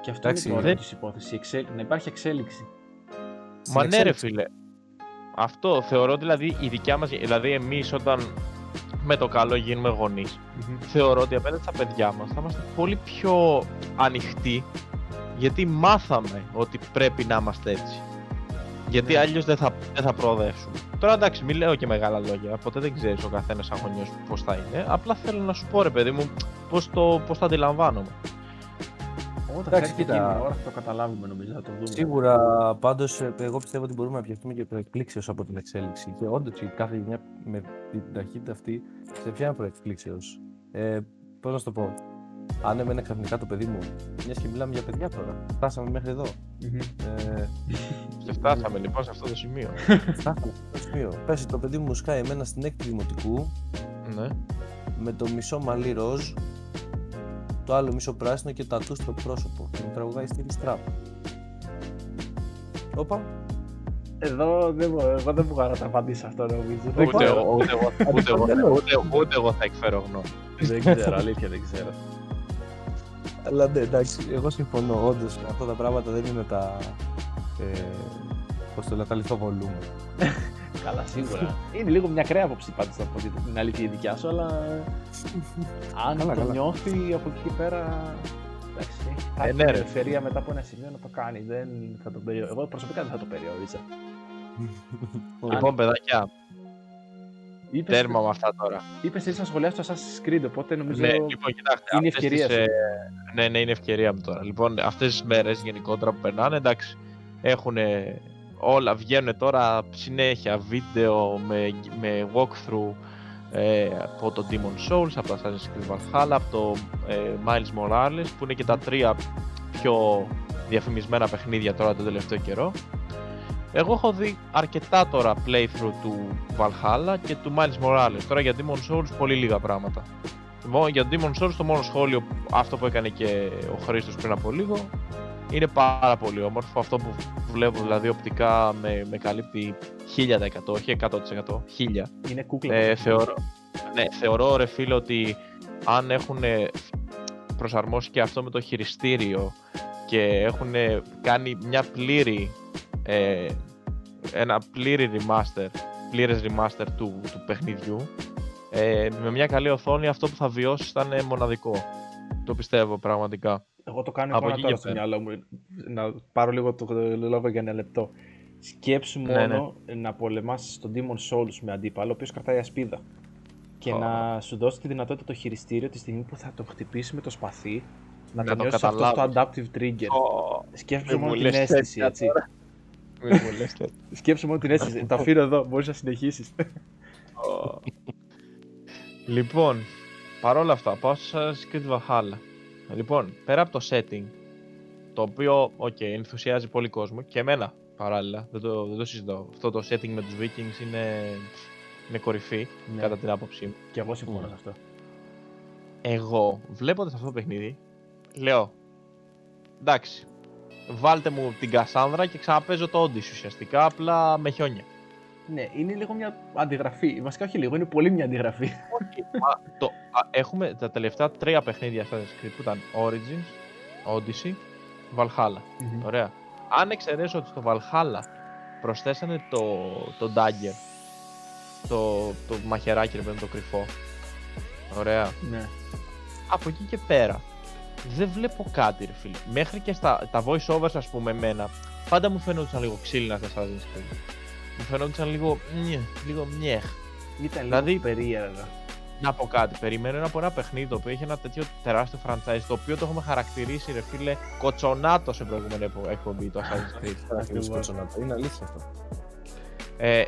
Και αυτό Εντάξει, είναι το δεν- ωραίο τη υπόθεση. εξέλ- Να υπάρχει εξέλιξη. Μα ναι, ρε εξέλιξη. φίλε. Αυτό θεωρώ δηλαδή η δικιά μας. Δηλαδή, εμείς όταν με το καλό γίνουμε γονείς, θεωρώ ότι απέναντι στα παιδιά μας θα είμαστε πολύ πιο ανοιχτοί γιατί μάθαμε ότι πρέπει να είμαστε έτσι. Γιατί Ναι. αλλιώ δεν θα, δεν θα προοδεύσουμε. Τώρα εντάξει, μην λέω και μεγάλα λόγια. Ποτέ δεν ξέρεις ο καθένας σαν γονιό πώς θα είναι. Απλά θέλω να σου πω, ρε παιδί μου, πώς το, πώς το αντιλαμβάνομαι. Όταν θα Εντάξει, έρθει κοίτα. εκείνη η ώρα θα το καταλάβουμε νομίζω, θα το δούμε. Σίγουρα, πάντως, εγώ πιστεύω ότι μπορούμε να πιαστούμε και προεκπλήξεως από την εξέλιξη. Και όντως η κάθε γενιά με την ταχύτητα αυτή σε ποια προεκπλήξεως. Ε, Πώς να σου το πω. Αν έμενε ξαφνικά το παιδί μου, μιας και μιλάμε για παιδιά τώρα. Φτάσαμε μέχρι εδώ. Μμμ. Ε, Και φτάσαμε λοιπόν σε αυτό το σημείο. φτάσαμε σε αυτό το σημείο. Πες το παιδί μου σκάει εμένα στην έκτη δημοτικού ναι. με το μισό μαλλί ροζ, το άλλο μισό πράσινο και τατού στο πρόσωπο. Και μου τραγουδάει στη Στραπ. Όπα. Εδώ δεν, μπο- εγώ δεν μπορώ να τα απαντήσω αυτό νομίζω. Δεν Ούτε ξέρω. εγώ, ούτε εγώ, ούτε εγώ, ούτε, ούτε εγώ θα εκφέρω γνώμη. Δεν ξέρω, αλήθεια δεν ξέρω. Αλλά ναι, εντάξει, εγώ συμφωνώ. Όντως αυτά τα πράγματα δεν είναι τα. Ε, Πώς το λέω, τα λιθοβολούμε. Καλά, σίγουρα. Είναι λίγο μια κρέα άποψη πάντως θα πω την αλήθεια η δικιά σου, αλλά αν Καλά, το καλά. νιώθει από εκεί και πέρα. Εντάξει, έχει Ε, υπάρχει ναι, ρε. ελευθερία μετά από ένα σημείο να το κάνει. Δεν θα το περιο... Εγώ προσωπικά δεν θα το περιόριζα. Λοιπόν, παιδάκια, Είπες, τέρμα με αυτά τώρα. είπες εσύ να σχολιάσεις το Assassin's Creed, οπότε νομίζω Ναι, λοιπόν, κοιτάξτε. είναι αυτές ευκαιρία τις, σου. ε, ναι, ναι, είναι ευκαιρία μου τώρα. Λοιπόν, αυτές τις μέρες γενικότερα που περνάνε, εντάξει, έχουν όλα, βγαίνουν τώρα συνέχεια βίντεο με, με walkthrough ε, από το Demon Souls, από το Assassin's Creed Valhalla, από το ε, Miles Morales, που είναι και τα τρία πιο διαφημισμένα παιχνίδια τώρα τον τελευταίο καιρό. Εγώ έχω δει αρκετά τώρα playthrough του Valhalla και του Miles Morales. Τώρα για Demon Souls πολύ λίγα πράγματα. Μόνο για Demon Souls το μόνο σχόλιο, αυτό που έκανε και ο Χρήστος πριν από λίγο, είναι πάρα πολύ όμορφο. Αυτό που βλέπω δηλαδή οπτικά με, με καλύπτει 1000%, όχι 100%, 1000%. είναι κούκλα. Ε, θεωρώ, ναι, θεωρώ ρε φίλε ότι αν έχουν προσαρμόσει και αυτό με το χειριστήριο και έχουν κάνει μια πλήρη ε, ένα πλήρη remaster πλήρες remaster του, του παιχνιδιού ε, με μια καλή οθόνη αυτό που θα βιώσεις θα είναι μοναδικό το πιστεύω πραγματικά Εγώ το κάνω από εικόνα εκεί τώρα και στο πέρα. μυαλό μου. Να πάρω λίγο το λόγο για ένα λεπτό. Σκέψου Ναι, μόνο να πολεμάς τον Demon Souls με αντίπαλο, ο οποίος κρατάει ασπίδα. Και Ω. να σου δώσει τη δυνατότητα το χειριστήριο τη στιγμή που θα το χτυπήσει με το σπαθί, να, Να το το νιώσεις αυτό στο καταλάβεις. adaptive trigger. Ω, Σκέψου μην μόνο μου την λες αίσθηση, τέτοια έτσι. τώρα. Μην μου λες τέτοια. Σκέψου μόνο την αίσθηση. το αφήνω εδώ, μπορείς να συνεχίσεις. λοιπόν, παρόλα αυτά, πάω στο Assassin's Creed Valhalla. Λοιπόν, πέρα από το setting, το οποίο, οκ, ενθουσιάζει πολύ κόσμο και εμένα παράλληλα, δεν το, δεν το συζητώ. Αυτό το setting με τους Vikings είναι, είναι κορυφή, Ναι. κατά την άποψή μου. Και εγώ συμφωνώ σε αυτό. Εγώ, βλέποντας αυτό το παιχνίδι, λέω, εντάξει, βάλτε μου την Κασάνδρα και ξαναπέζω το Odyssey ουσιαστικά, απλά με χιόνια. Ναι, είναι λίγο μια αντιγραφή. Βασικά όχι λίγο, είναι πολύ μια αντιγραφή. Όχι, μα το, α, έχουμε τα τελευταία τρία παιχνίδια Assassin's Creed που ήταν Origins, Odyssey, Valhalla. Ωραία. Αν εξαιρέσω ότι στο Valhalla προσθέσανε το, το Dagger, το, το μαχαιράκι ρε παιδί μου, το κρυφό. Ωραία. ναι. Από εκεί και πέρα, δεν βλέπω κάτι, ρε φίλε. Μέχρι και στα τα voice overs, ας πούμε, εμένα, πάντα μου φαινόταν λίγο ξύλινα στα Assassin's Creed. Μου φαινόταν λίγο. Μιε, λίγο μιέχ. Ήταν Δηλαδή- λίγο περίεργα. Να πω κάτι. Περιμένω από ένα παιχνίδι το οποίο έχει ένα τέτοιο τεράστιο franchise το οποίο το έχουμε χαρακτηρίσει, ρε φίλε, κοτσονάτος σε προηγούμενη εκπο- εκπομπή το Assassin's Creed. Χαρακτηρίζει Ακριβώς. κοτσονάτο. Είναι αλήθεια αυτό. Ε,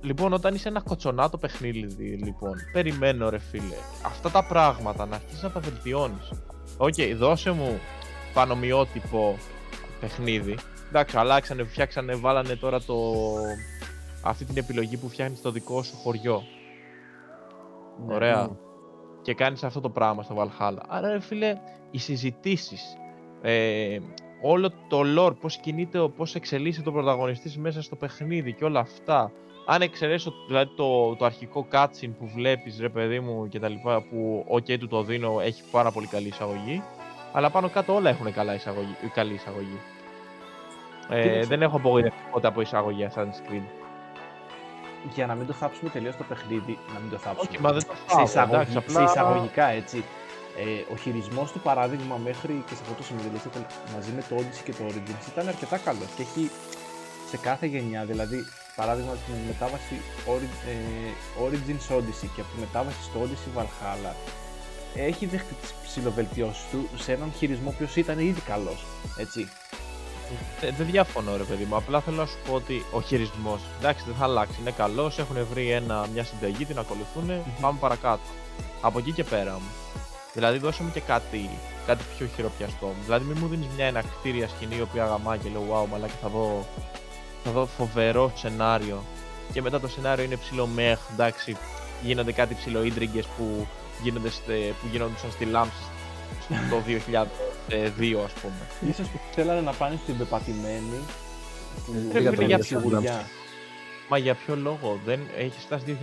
λοιπόν, όταν είσαι ένα κοτσονάτο παιχνίδι, λοιπόν, περιμένω ρε φίλε, αυτά τα πράγματα να αρχίσεις να τα βελτιώνεις. Οκ, δώσε μου πανομοιότυπο παιχνίδι. Εντάξει, αλλάξανε, φτιάξανε, βάλανε τώρα το... αυτή την επιλογή που φτιάχνεις το δικό σου χωριό. Ναι. Ωραία. μμ. Και κάνεις αυτό το πράγμα στο Valhalla. Άρα, ρε φίλε, οι συζητήσεις, ε, όλο το lore, πώς κινείται, ο- πώς εξελίσσεται ο πρωταγωνιστής μέσα στο παιχνίδι και όλα αυτά. Αν εξαιρέσω δηλαδή, το, το αρχικό cutscene που βλέπεις, ρε παιδί μου, και τα λοιπά, που ok, του το δίνω, έχει πάρα πολύ καλή εισαγωγή. Αλλά πάνω κάτω όλα έχουν καλά εισαγωγή, καλή εισαγωγή. Ε, Κοίταξε. δεν έχω απογοητευτεί ποτέ από εισαγωγή Assassin's Creed. Για να μην το θάψουμε τελείως το παιχνίδι, να μην το θάψουμε. Όχι, μα δεν το σε, φάω, εισαγωγη- εντάξει, σε απλά- εισαγωγικά έτσι. Ε, ο χειρισμός του παράδειγμα μέχρι και σε αυτό το σημείο, δηλαδή στο- μαζί με το Odyssey και το Origins, ήταν αρκετά καλός και έχει σε κάθε γενιά, δηλαδή παράδειγμα την μετάβαση Ori- ε, Origins Odyssey και από τη μετάβαση στο Odyssey Valhalla, έχει δεχτεί τις ψηλοβελτιώσεις του σε έναν χειρισμό ο οποίος ήταν ήδη καλός. Έτσι. Ε, δεν διαφωνώ ρε παιδί μου, απλά θέλω να σου πω ότι ο χειρισμός εντάξει δεν θα αλλάξει, είναι καλός, έχουν βρει ένα, μια συνταγή, την ακολουθούν, πάμε παρακάτω. Από εκεί και πέρα μου. Δηλαδή δώσε μου και κάτι, κάτι πιο χειροπιαστό. Δηλαδή μην μου δίνεις μια ενακτήρια σκηνή η οποία γαμά και λέω wow μαλάκα θα δω, θα δω φοβερό σενάριο και μετά το σενάριο είναι ψηλό μεχ, εντάξει γίνονται κάτι ψηλό που, γίνονται στε, που γίνονταν στη λάμψη το 2002 ας πούμε. Ίσως που θέλανε να πάνε στην πεπατημένη. Που Ρε φίλε, για για σιγουριά. Μα για ποιο λόγο, δεν έχει φτάσει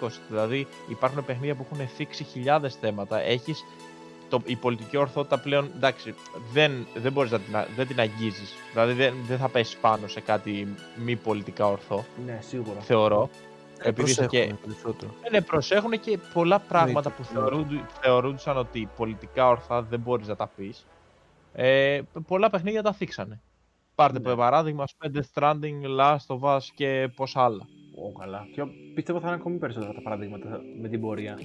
2020. Δηλαδή υπάρχουν παιχνίδια που έχουν θίξει χιλιάδες θέματα. Έχει η πολιτική ορθότητα πλέον. Εντάξει, δεν, δεν μπορείς να την, α- δεν την αγγίζεις. Δηλαδή δεν, δεν θα πέσει πάνω σε κάτι μη πολιτικά ορθό, Ναι, σίγουρα. θεωρώ. Επειδή είσαι και, Προσέχουνε περισσότερο. ε, ναι, προσέχουν και πολλά πράγματα που ναι. θεωρούνται, θεωρούνταν ότι πολιτικά ορθά δεν μπορείς να τα πεις. Ε, πολλά παιχνίδια τα θίξανε. Πάρτε Ναι. παράδειγμα, ας πούμε, Death Stranding, Last of Us και πόσα άλλα. Ω, καλά. Και πιστεύω θα είναι ακόμη περισσότερα τα παραδείγματα με την πορεία.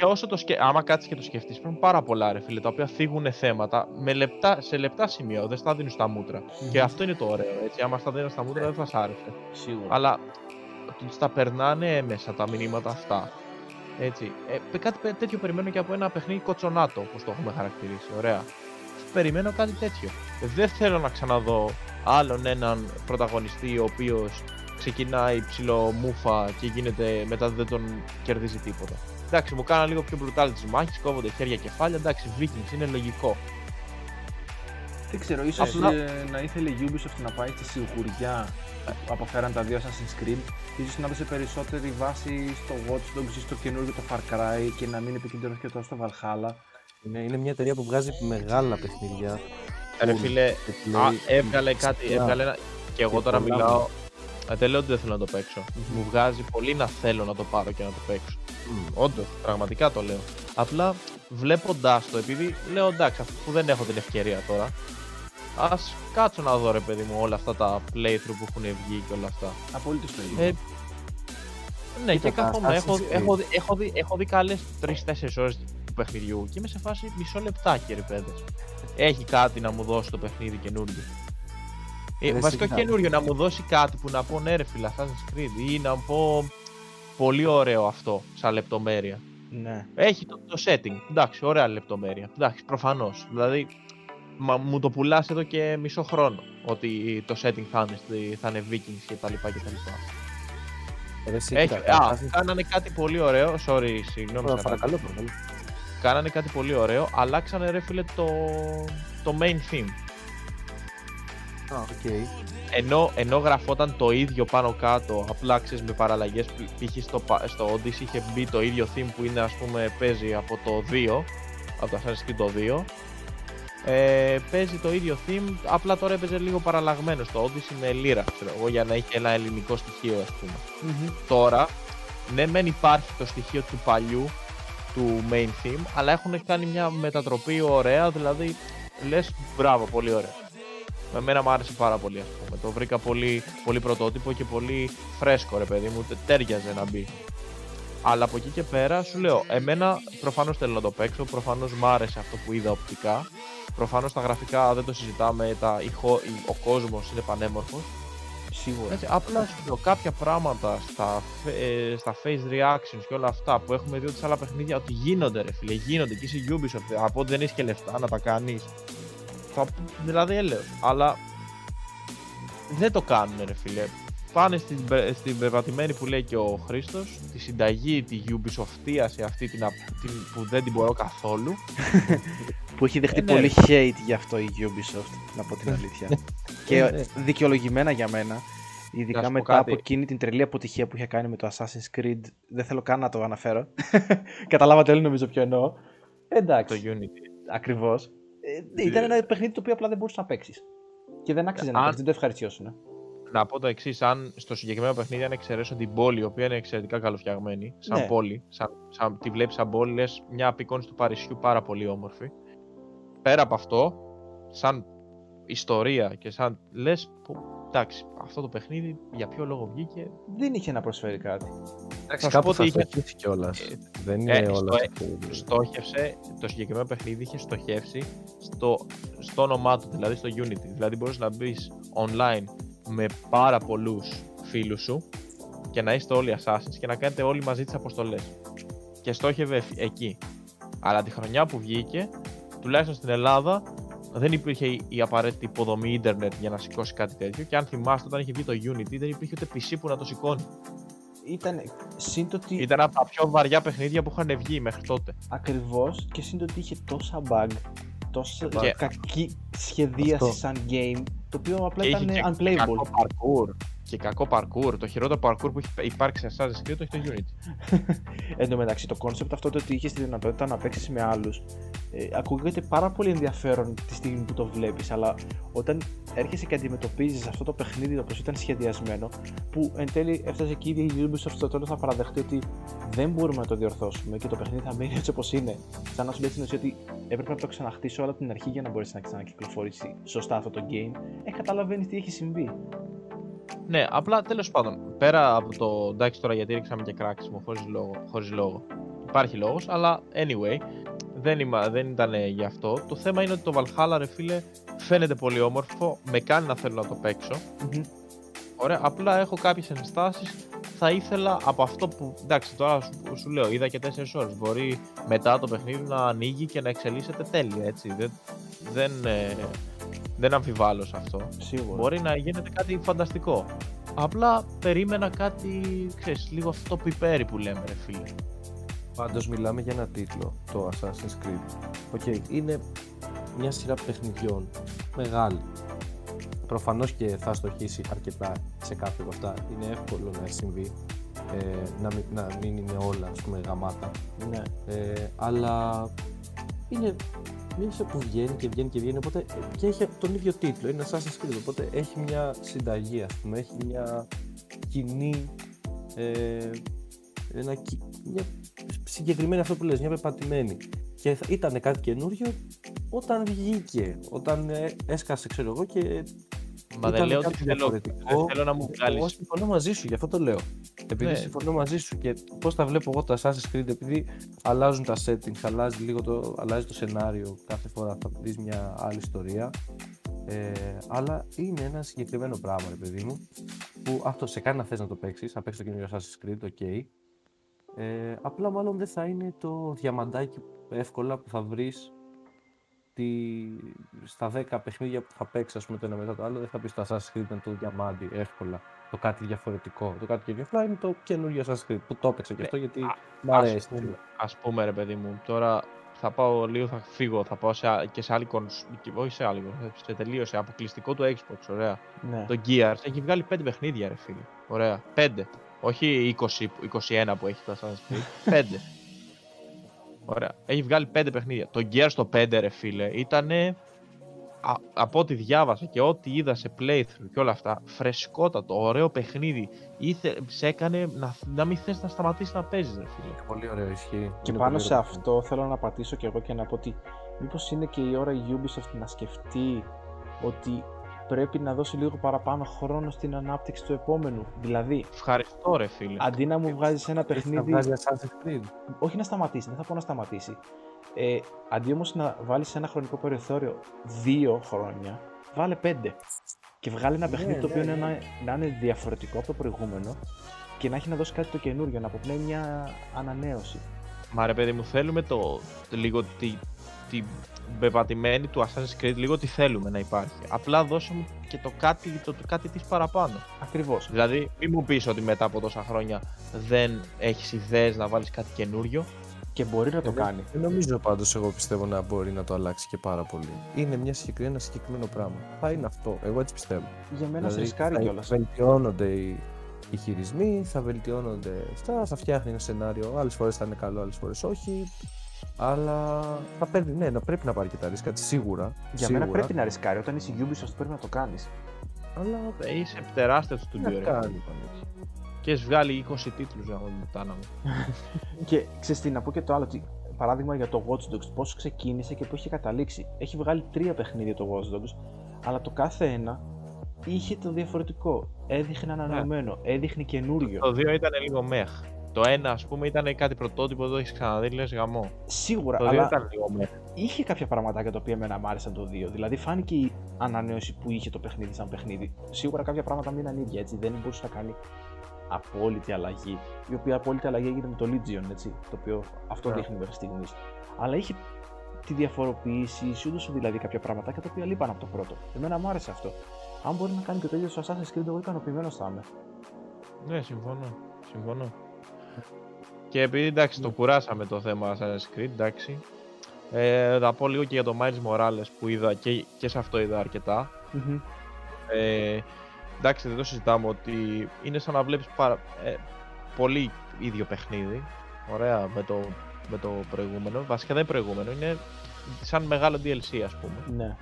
Και όσο το σκε... άμα κάτσεις και το σκεφτείς, υπάρχουν πάρα πολλά ρε φίλε τα οποία θίγουν θέματα με λεπτά, σε λεπτά σημεία. Δεν στα δίνουν στα μούτρα. Και αυτό είναι το ωραίο. Έτσι. Άμα στα δίνουν στα μούτρα δεν θα σ' άρεσε. Σίγουρα. Αλλά τους τα περνάνε έμεσα τα μηνύματα αυτά. Έτσι. Ε, κάτι πε- τέτοιο περιμένω και από ένα παιχνίδι κοτσονάτο, όπως το έχουμε χαρακτηρίσει. Ωραία. Περιμένω κάτι τέτοιο. Δεν θέλω να ξαναδώ άλλον έναν πρωταγωνιστή ο οποίος ξεκινάει ψηλό μούφα και γίνεται μετά δεν τον κερδίζει τίποτα. Εντάξει, μου κάνανε λίγο πιο brutal τις μάχες, κόβονται χέρια κεφάλια. Εντάξει, Vikings είναι λογικό. Δεν ξέρω, ίσως Απλά- ε, να ήθελε η Ubisoft να πάει στη σιγουριά που αποφέραν τα δύο Assassin's Creed. Ίσως να δώσει περισσότερη βάση στο Watch Dogs ή στο καινούργιο το Far Cry και να μην επικεντρωθεί και τόσο στο Valhalla. Είναι, είναι μια εταιρεία που βγάζει μεγάλα παιχνίδια. Ρε Full φίλε, gameplay. Α, έβγαλε κάτι, Yeah. έβγαλε ένα... Και εγώ Και τώρα πολλά μιλάω... Ε, δεν λέω ότι δεν θέλω να το παίξω. Μου βγάζει πολύ να θέλω να το πάρω και να το παίξω. Μμ. Όντως, πραγματικά το λέω. Απλά βλέποντάς το, επειδή λέω εντάξει, αφού που δεν έχω την ευκαιρία τώρα, ας κάτσω να δω ρε παιδί μου όλα αυτά τα playthrough που έχουν βγει και όλα αυτά. Απολύτως το ίδιο. Ε, ναι, Κοίτα, και τα καθόμουν. Έχω, Assassin's Creed. έχω, δει- έχω, δει, έχω δει καλές 3-4 ώρες του παιχνιδιού και είμαι σε φάση μισό λεπτάκι, ρε παιδες. Έχει κάτι να μου δώσει το παιχνίδι καινούριο. Ε, Ρε, βασικό σιγά. καινούριο, να μου δώσει κάτι που να πω ναι, ρε φίλε, Assassin's Creed ή να πω πολύ ωραίο αυτό, σαν λεπτομέρεια. Ναι. Έχει το, το setting. Εντάξει, ωραία λεπτομέρεια. Εντάξει, προφανώς. Δηλαδή, μα, μου το πουλάς εδώ και μισό χρόνο. Ότι το setting θα είναι, στη- θα είναι Vikings και τα λοιπά και τα λοιπά. Ρε, εσύ, Έχει, κοίτα, α, Assassin's- κάνανε κάτι πολύ ωραίο. Sorry, συγγνώμη. Τώρα, Σαράντα. Παρακαλώ, παρακαλώ. Κάνανε κάτι πολύ ωραίο. Αλλάξανε ρε φίλε το, το main theme. Α, οκ. Ενώ, ενώ γραφόταν το ίδιο πάνω κάτω, απλά ξέρεις με παραλλαγές, π- π.χ. στο, πα- στο Odyssey είχε μπει το ίδιο theme που είναι ας πούμε παίζει από το 2, από το Assassin's Creed το 2, ε, παίζει το ίδιο theme, απλά τώρα έπαιζε λίγο παραλλαγμένο στο Odyssey με λύρα, ξέρω εγώ, για να έχει ένα ελληνικό στοιχείο ας πούμε. Τώρα, ναι μεν υπάρχει το στοιχείο του παλιού, του main theme, αλλά έχουν κάνει μια μετατροπή ωραία, δηλαδή λες μπράβο, πολύ ωραία. Με μένα μου άρεσε πάρα πολύ, ας πούμε. Το βρήκα πολύ, πολύ πρωτότυπο και πολύ φρέσκο, ρε παιδί μου. Τέριαζε να μπει. Αλλά από εκεί και πέρα σου λέω, εμένα προφανώς θέλω να το παίξω, προφανώς μ' άρεσε αυτό που είδα οπτικά. Προφανώς τα γραφικά δεν το συζητάμε, τα, ο κόσμος είναι πανέμορφος. Σίγουρα. Έτσι, απλά σου λέω κάποια πράγματα στα, ε, στα face reactions και όλα αυτά που έχουμε δει ότι σε άλλα παιχνίδια ότι γίνονται ρε φίλε, γίνονται και είσαι Ubisoft από ότι δεν έχει και λεφτά να τα κάνεις θα, δηλαδή έλεος, αλλά δεν το κάνουν ρε φίλε πάνε στην, στην πεπατημένη που λέει και ο Χρήστος, τη συνταγή, τη Ubisoftία σε αυτή την, την, που δεν την μπορώ καθόλου. που έχει δεχτεί ε, ναι. πολύ hate γι' αυτό η Ubisoft, να πω την αλήθεια. και ε, ναι. δικαιολογημένα για μένα. Ειδικά μετά από εκείνη την τρελή αποτυχία που είχε κάνει με το Assassin's Creed. Δεν θέλω καν να το αναφέρω. Καταλάβατε όλοι νομίζω ποιο εννοώ. Εντάξει. Το Unity. Ακριβώς. Ε, ήταν ένα παιχνίδι το οποίο απλά δεν μπορούσες να παίξεις. Και δεν άξιζε να παίξεις, δεν το ευχαριστιώσουν να πω το εξής: Αν στο συγκεκριμένο παιχνίδι, αν εξαιρέσω την πόλη, η οποία είναι εξαιρετικά καλοφτιαγμένη, σαν ναι. πόλη, σαν, σαν, τη βλέπεις σαν πόλη, λες μια απεικόνηση του Παρισιού πάρα πολύ όμορφη. Πέρα από αυτό, σαν ιστορία και σαν λες, εντάξει, αυτό το παιχνίδι για ποιο λόγο βγήκε. Δεν είχε να προσφέρει κάτι. Εντάξει, κάπου θα είχε κιόλας. Ε, δεν είναι ε, όλα. Στο, στόχευσε, το συγκεκριμένο παιχνίδι είχε στοχεύσει στο, στο όνομά του, δηλαδή στο Unity. Δηλαδή μπορείς να μπεις online με πάρα πολλούς φίλους σου και να είστε όλοι assassins και να κάνετε όλοι μαζί τις αποστολές. Και στόχευε εκεί. Αλλά τη χρονιά που βγήκε, τουλάχιστον στην Ελλάδα, δεν υπήρχε η απαραίτητη υποδομή ίντερνετ για να σηκώσει κάτι τέτοιο. Και αν θυμάστε, όταν είχε βγει το Unity, δεν υπήρχε ούτε PC που να το σηκώνει. Ήταν, σύντοτι... Ήταν από τα πιο βαριά παιχνίδια που είχαν βγει μέχρι τότε. Ακριβώς και σύντοτι είχε τόσα bug, τόσα και... κακή σχεδίαση σαν game το οποίο απλά ήταν unplayable. Κακό parkour. Και κακό parkour. Το χειρότερο parkour που έχει υπάρξει σε Assassin's Creed το έχει το Unity. Εν τω μεταξύ, το concept αυτό το ότι είχες τη δυνατότητα να παίξεις με άλλους ε, ακούγεται πάρα πολύ ενδιαφέρον τη στιγμή που το βλέπεις, αλλά όταν έρχεσαι και αντιμετωπίζεις αυτό το παιχνίδι όπω ήταν σχεδιασμένο, που εν τέλει έφτασε εκεί η Ubisoft στο τέλος να παραδεχτεί ότι δεν μπορούμε να το διορθώσουμε και το παιχνίδι θα μείνει έτσι όπως είναι. Σαν να σου λέει στην ουσία ότι έπρεπε να το ξαναχτίσω όλα την αρχή για να μπορέσει να ξανακυκλοφορήσει σωστά αυτό το game, ε, καταλαβαίνεις τι έχει συμβεί. Ναι, απλά τέλος πάντων, πέρα από το εντάξει τώρα γιατί ρίξαμε και κράξιμο χωρίς λόγο, χωρίς λόγο. Υπάρχει λόγος, αλλά anyway, δεν, είμα, δεν ήταν γι' αυτό. Το θέμα είναι ότι το Valhalla, ρε φίλε, φαίνεται πολύ όμορφο, με κάνει να θέλω να το παιξω Ωραία, απλά έχω κάποιες ενστάσεις. Θα ήθελα από αυτό που. Εντάξει, τώρα σου, σου λέω, είδα και 4 ώρες. Μπορεί μετά το παιχνίδι να ανοίγει και να εξελίσσεται τέλεια, έτσι. Δεν, δεν, ε, δεν αμφιβάλλω σε αυτό. Σίγουρα. Μπορεί να γίνεται κάτι φανταστικό. Απλά περίμενα κάτι, ξέρεις, λίγο αυτό το πιπέρι που λέμε, ρε φίλε. Πάντως μιλάμε για ένα τίτλο, το Assassin's Creed. OK, okay, είναι μια σειρά παιχνιδιών μεγάλη. Προφανώς και θα στοχίσει αρκετά σε κάποια από αυτά. Είναι εύκολο να συμβεί. Ε, να, μην, να μην είναι όλα, ας πούμε, γαμάτα. Ναι. Ε, αλλά είναι μια που βγαίνει και βγαίνει και βγαίνει, οπότε και έχει τον ίδιο τίτλο, είναι Assassin's Creed, οπότε έχει μια συνταγή, ας πούμε, έχει μια κοινή, ε, ένα, μια συγκεκριμένη αυτό που λες, μια πεπατημένη. Και ήταν κάτι καινούριο όταν βγήκε, όταν ε, έσκασε, ξέρω εγώ, και Μα δεν λέω ότι θέλω, δεν θέλω να μου βγάλεις. Εγώ συμφωνώ μαζί σου, γι' αυτό το λέω. Επειδή ναι. συμφωνώ μαζί σου και πώς τα βλέπω εγώ τα Assassin's Creed, επειδή αλλάζουν τα settings, αλλάζει λίγο το, αλλάζει το σενάριο κάθε φορά θα δεις μια άλλη ιστορία. Ε, αλλά είναι ένα συγκεκριμένο πράγμα, ρε παιδί μου, που αυτό σε κάνει να θες να το παίξεις. Θα παίξεις το καινούριο Assassin's Creed, ok. Ε, απλά μάλλον δεν θα είναι το διαμαντάκι εύκολα που θα βρεις στα 10 παιχνίδια που θα παίξει ας πούμε, το ένα μετά το άλλο, δεν θα πεις το Assassin's Creed είναι το διαμάντι εύκολα. Το κάτι διαφορετικό. Το κάτι καινούργιο απλά είναι το καινούργιο Assassin's Creed που το έπαιξε και αυτό γιατί μου αρέσει. Α πούμε, ρε παιδί μου, τώρα θα πάω λίγο, θα φύγω, θα πάω σε, και σε άλλη κονσόλα. Όχι σε άλλη σε τελείω, σε αποκλειστικό του Xbox. Ωραία. Ναι. Το Gears έχει βγάλει 5 παιχνίδια, ρε φίλε. Ωραία. 5. Όχι 20, 21 που έχει το Assassin's Creed. 5. Ωραία. Έχει βγάλει 5 παιχνίδια. Το Gears το 5, ρε φίλε, ήταν α, από ό,τι διάβασα και ό,τι είδα σε playthrough και όλα αυτά, φρεσκότατο, ωραίο παιχνίδι. Ήθε, σε έκανε να, να μην θες να σταματήσεις να παίζεις, ρε φίλε. Πολύ ωραίο, ισχύει. Και Είναι πάνω πολύ σε ωραίο. αυτό θέλω να πατήσω και εγώ και να πω ότι μήπως είναι και η ώρα η Ubisoft να σκεφτεί ότι πρέπει να δώσει λίγο παραπάνω χρόνο στην ανάπτυξη του επόμενου. Δηλαδή, Ευχαριστώ, ρε φίλε. αντί να μου βγάζεις ένα Έχει να παιχνίδι βγάζει Assassin's Creed. όχι να σταματήσει, δεν θα πω να σταματήσει. Ε, αντί όμως να βάλεις ένα χρονικό περιθώριο δύο χρόνια, βάλε πέντε. Και βγάλε ένα Ναι, παιχνίδι το οποίο ναι, είναι ναι. να, να είναι διαφορετικό από το προηγούμενο και να έχει να δώσει κάτι το καινούριο, να αποπνέει μια ανανέωση. Μα ρε παιδί μου, θέλουμε το, το λίγο τη, τη μπεπατημένη του Assassin's Creed, λίγο τι θέλουμε να υπάρχει. Απλά δώσε μου και το κάτι, το, το κάτι της παραπάνω. Ακριβώς. Δηλαδή, μην μου πεις ότι μετά από τόσα χρόνια δεν έχεις ιδέες να βάλεις κάτι καινούριο. Και μπορεί να το Ε, δεν- κάνει. Δεν νομίζω πάντως, εγώ πιστεύω να μπορεί να το αλλάξει και πάρα πολύ. Είναι μια συγκεκριμένη, ένα συγκεκριμένο πράγμα. Θα είναι αυτό. Εγώ έτσι πιστεύω. Για μένα σε Δηλαδή, ρισκάρει θα κιόλας. βελτιώνονται οι, οι χειρισμοί, θα βελτιώνονται αυτά, θα φτιάχνει ένα σενάριο. Άλλες φορές θα είναι καλό, άλλες φορές όχι. Αλλά θα παίρνει, ναι, να πρέπει να πάρει και τα ρίσκα της, σίγουρα. Για σίγουρα, μένα πρέπει να ρισκάρει. Όταν είσαι Ubisoft πρέπει να το κάνεις. Αλλά Ε, Είσαι τεράστιο στο τι studio, να ρε. κάνει. Και έχεις βγάλει 20 τίτλους για να το κάναμε. Και ξέρεις τι, να πω και το άλλο. ότι, παράδειγμα για το Watch Dogs, πώς ξεκίνησε και πού είχε καταλήξει. Έχει βγάλει τρία παιχνίδια το Watch Dogs, αλλά το κάθε ένα είχε το διαφορετικό. Έδειχνε ανανεωμένο, έδειχνε καινούριο. Το 2 ήταν λίγο μεχ. Το 1 ας πούμε ήταν κάτι πρωτότυπο, το έχεις ξαναδεί, λες γαμό. Σίγουρα, Το 2 αλλά ήταν λίγο μεχ. είχε κάποια πραγματάκια τα οποία εμένα μου άρεσαν το 2. Δηλαδή φάνηκε η ανανέωση που είχε το παιχνίδι σαν παιχνίδι. Σίγουρα κάποια πράγματα μείναν ίδια έτσι. Δεν μπορούσε να κάνει απόλυτη αλλαγή. Η οποία απόλυτη αλλαγή έγινε με το Legion, έτσι. Το οποίο αυτό Ναι. δείχνει μέχρι στιγμής. Αλλά είχε τη διαφοροποίηση, σου έδωσε δηλαδή κάποια πραγματάκια τα οποία λείπαν από το πρώτο. Εμένα μου άρεσε αυτό. Αν μπορεί να κάνει και το ίδιο στο Assassin's Creed, εγώ ικανοποιημένος θα είμαι. Ναι, συμφωνώ. Συμφωνώ. Και επειδή εντάξει, το κουράσαμε το θέμα Assassin's Creed, εντάξει. Ε, θα πω λίγο και για το Miles Morales που είδα και, και σε αυτό είδα αρκετά. Ε, εντάξει, δεν το συζητάμε ότι είναι σαν να βλέπεις παρα, ε, πολύ ίδιο παιχνίδι. Ωραία, με το, με το προηγούμενο. Βασικά δεν είναι προηγούμενο, είναι σαν μεγάλο DLC ας πούμε. Ναι.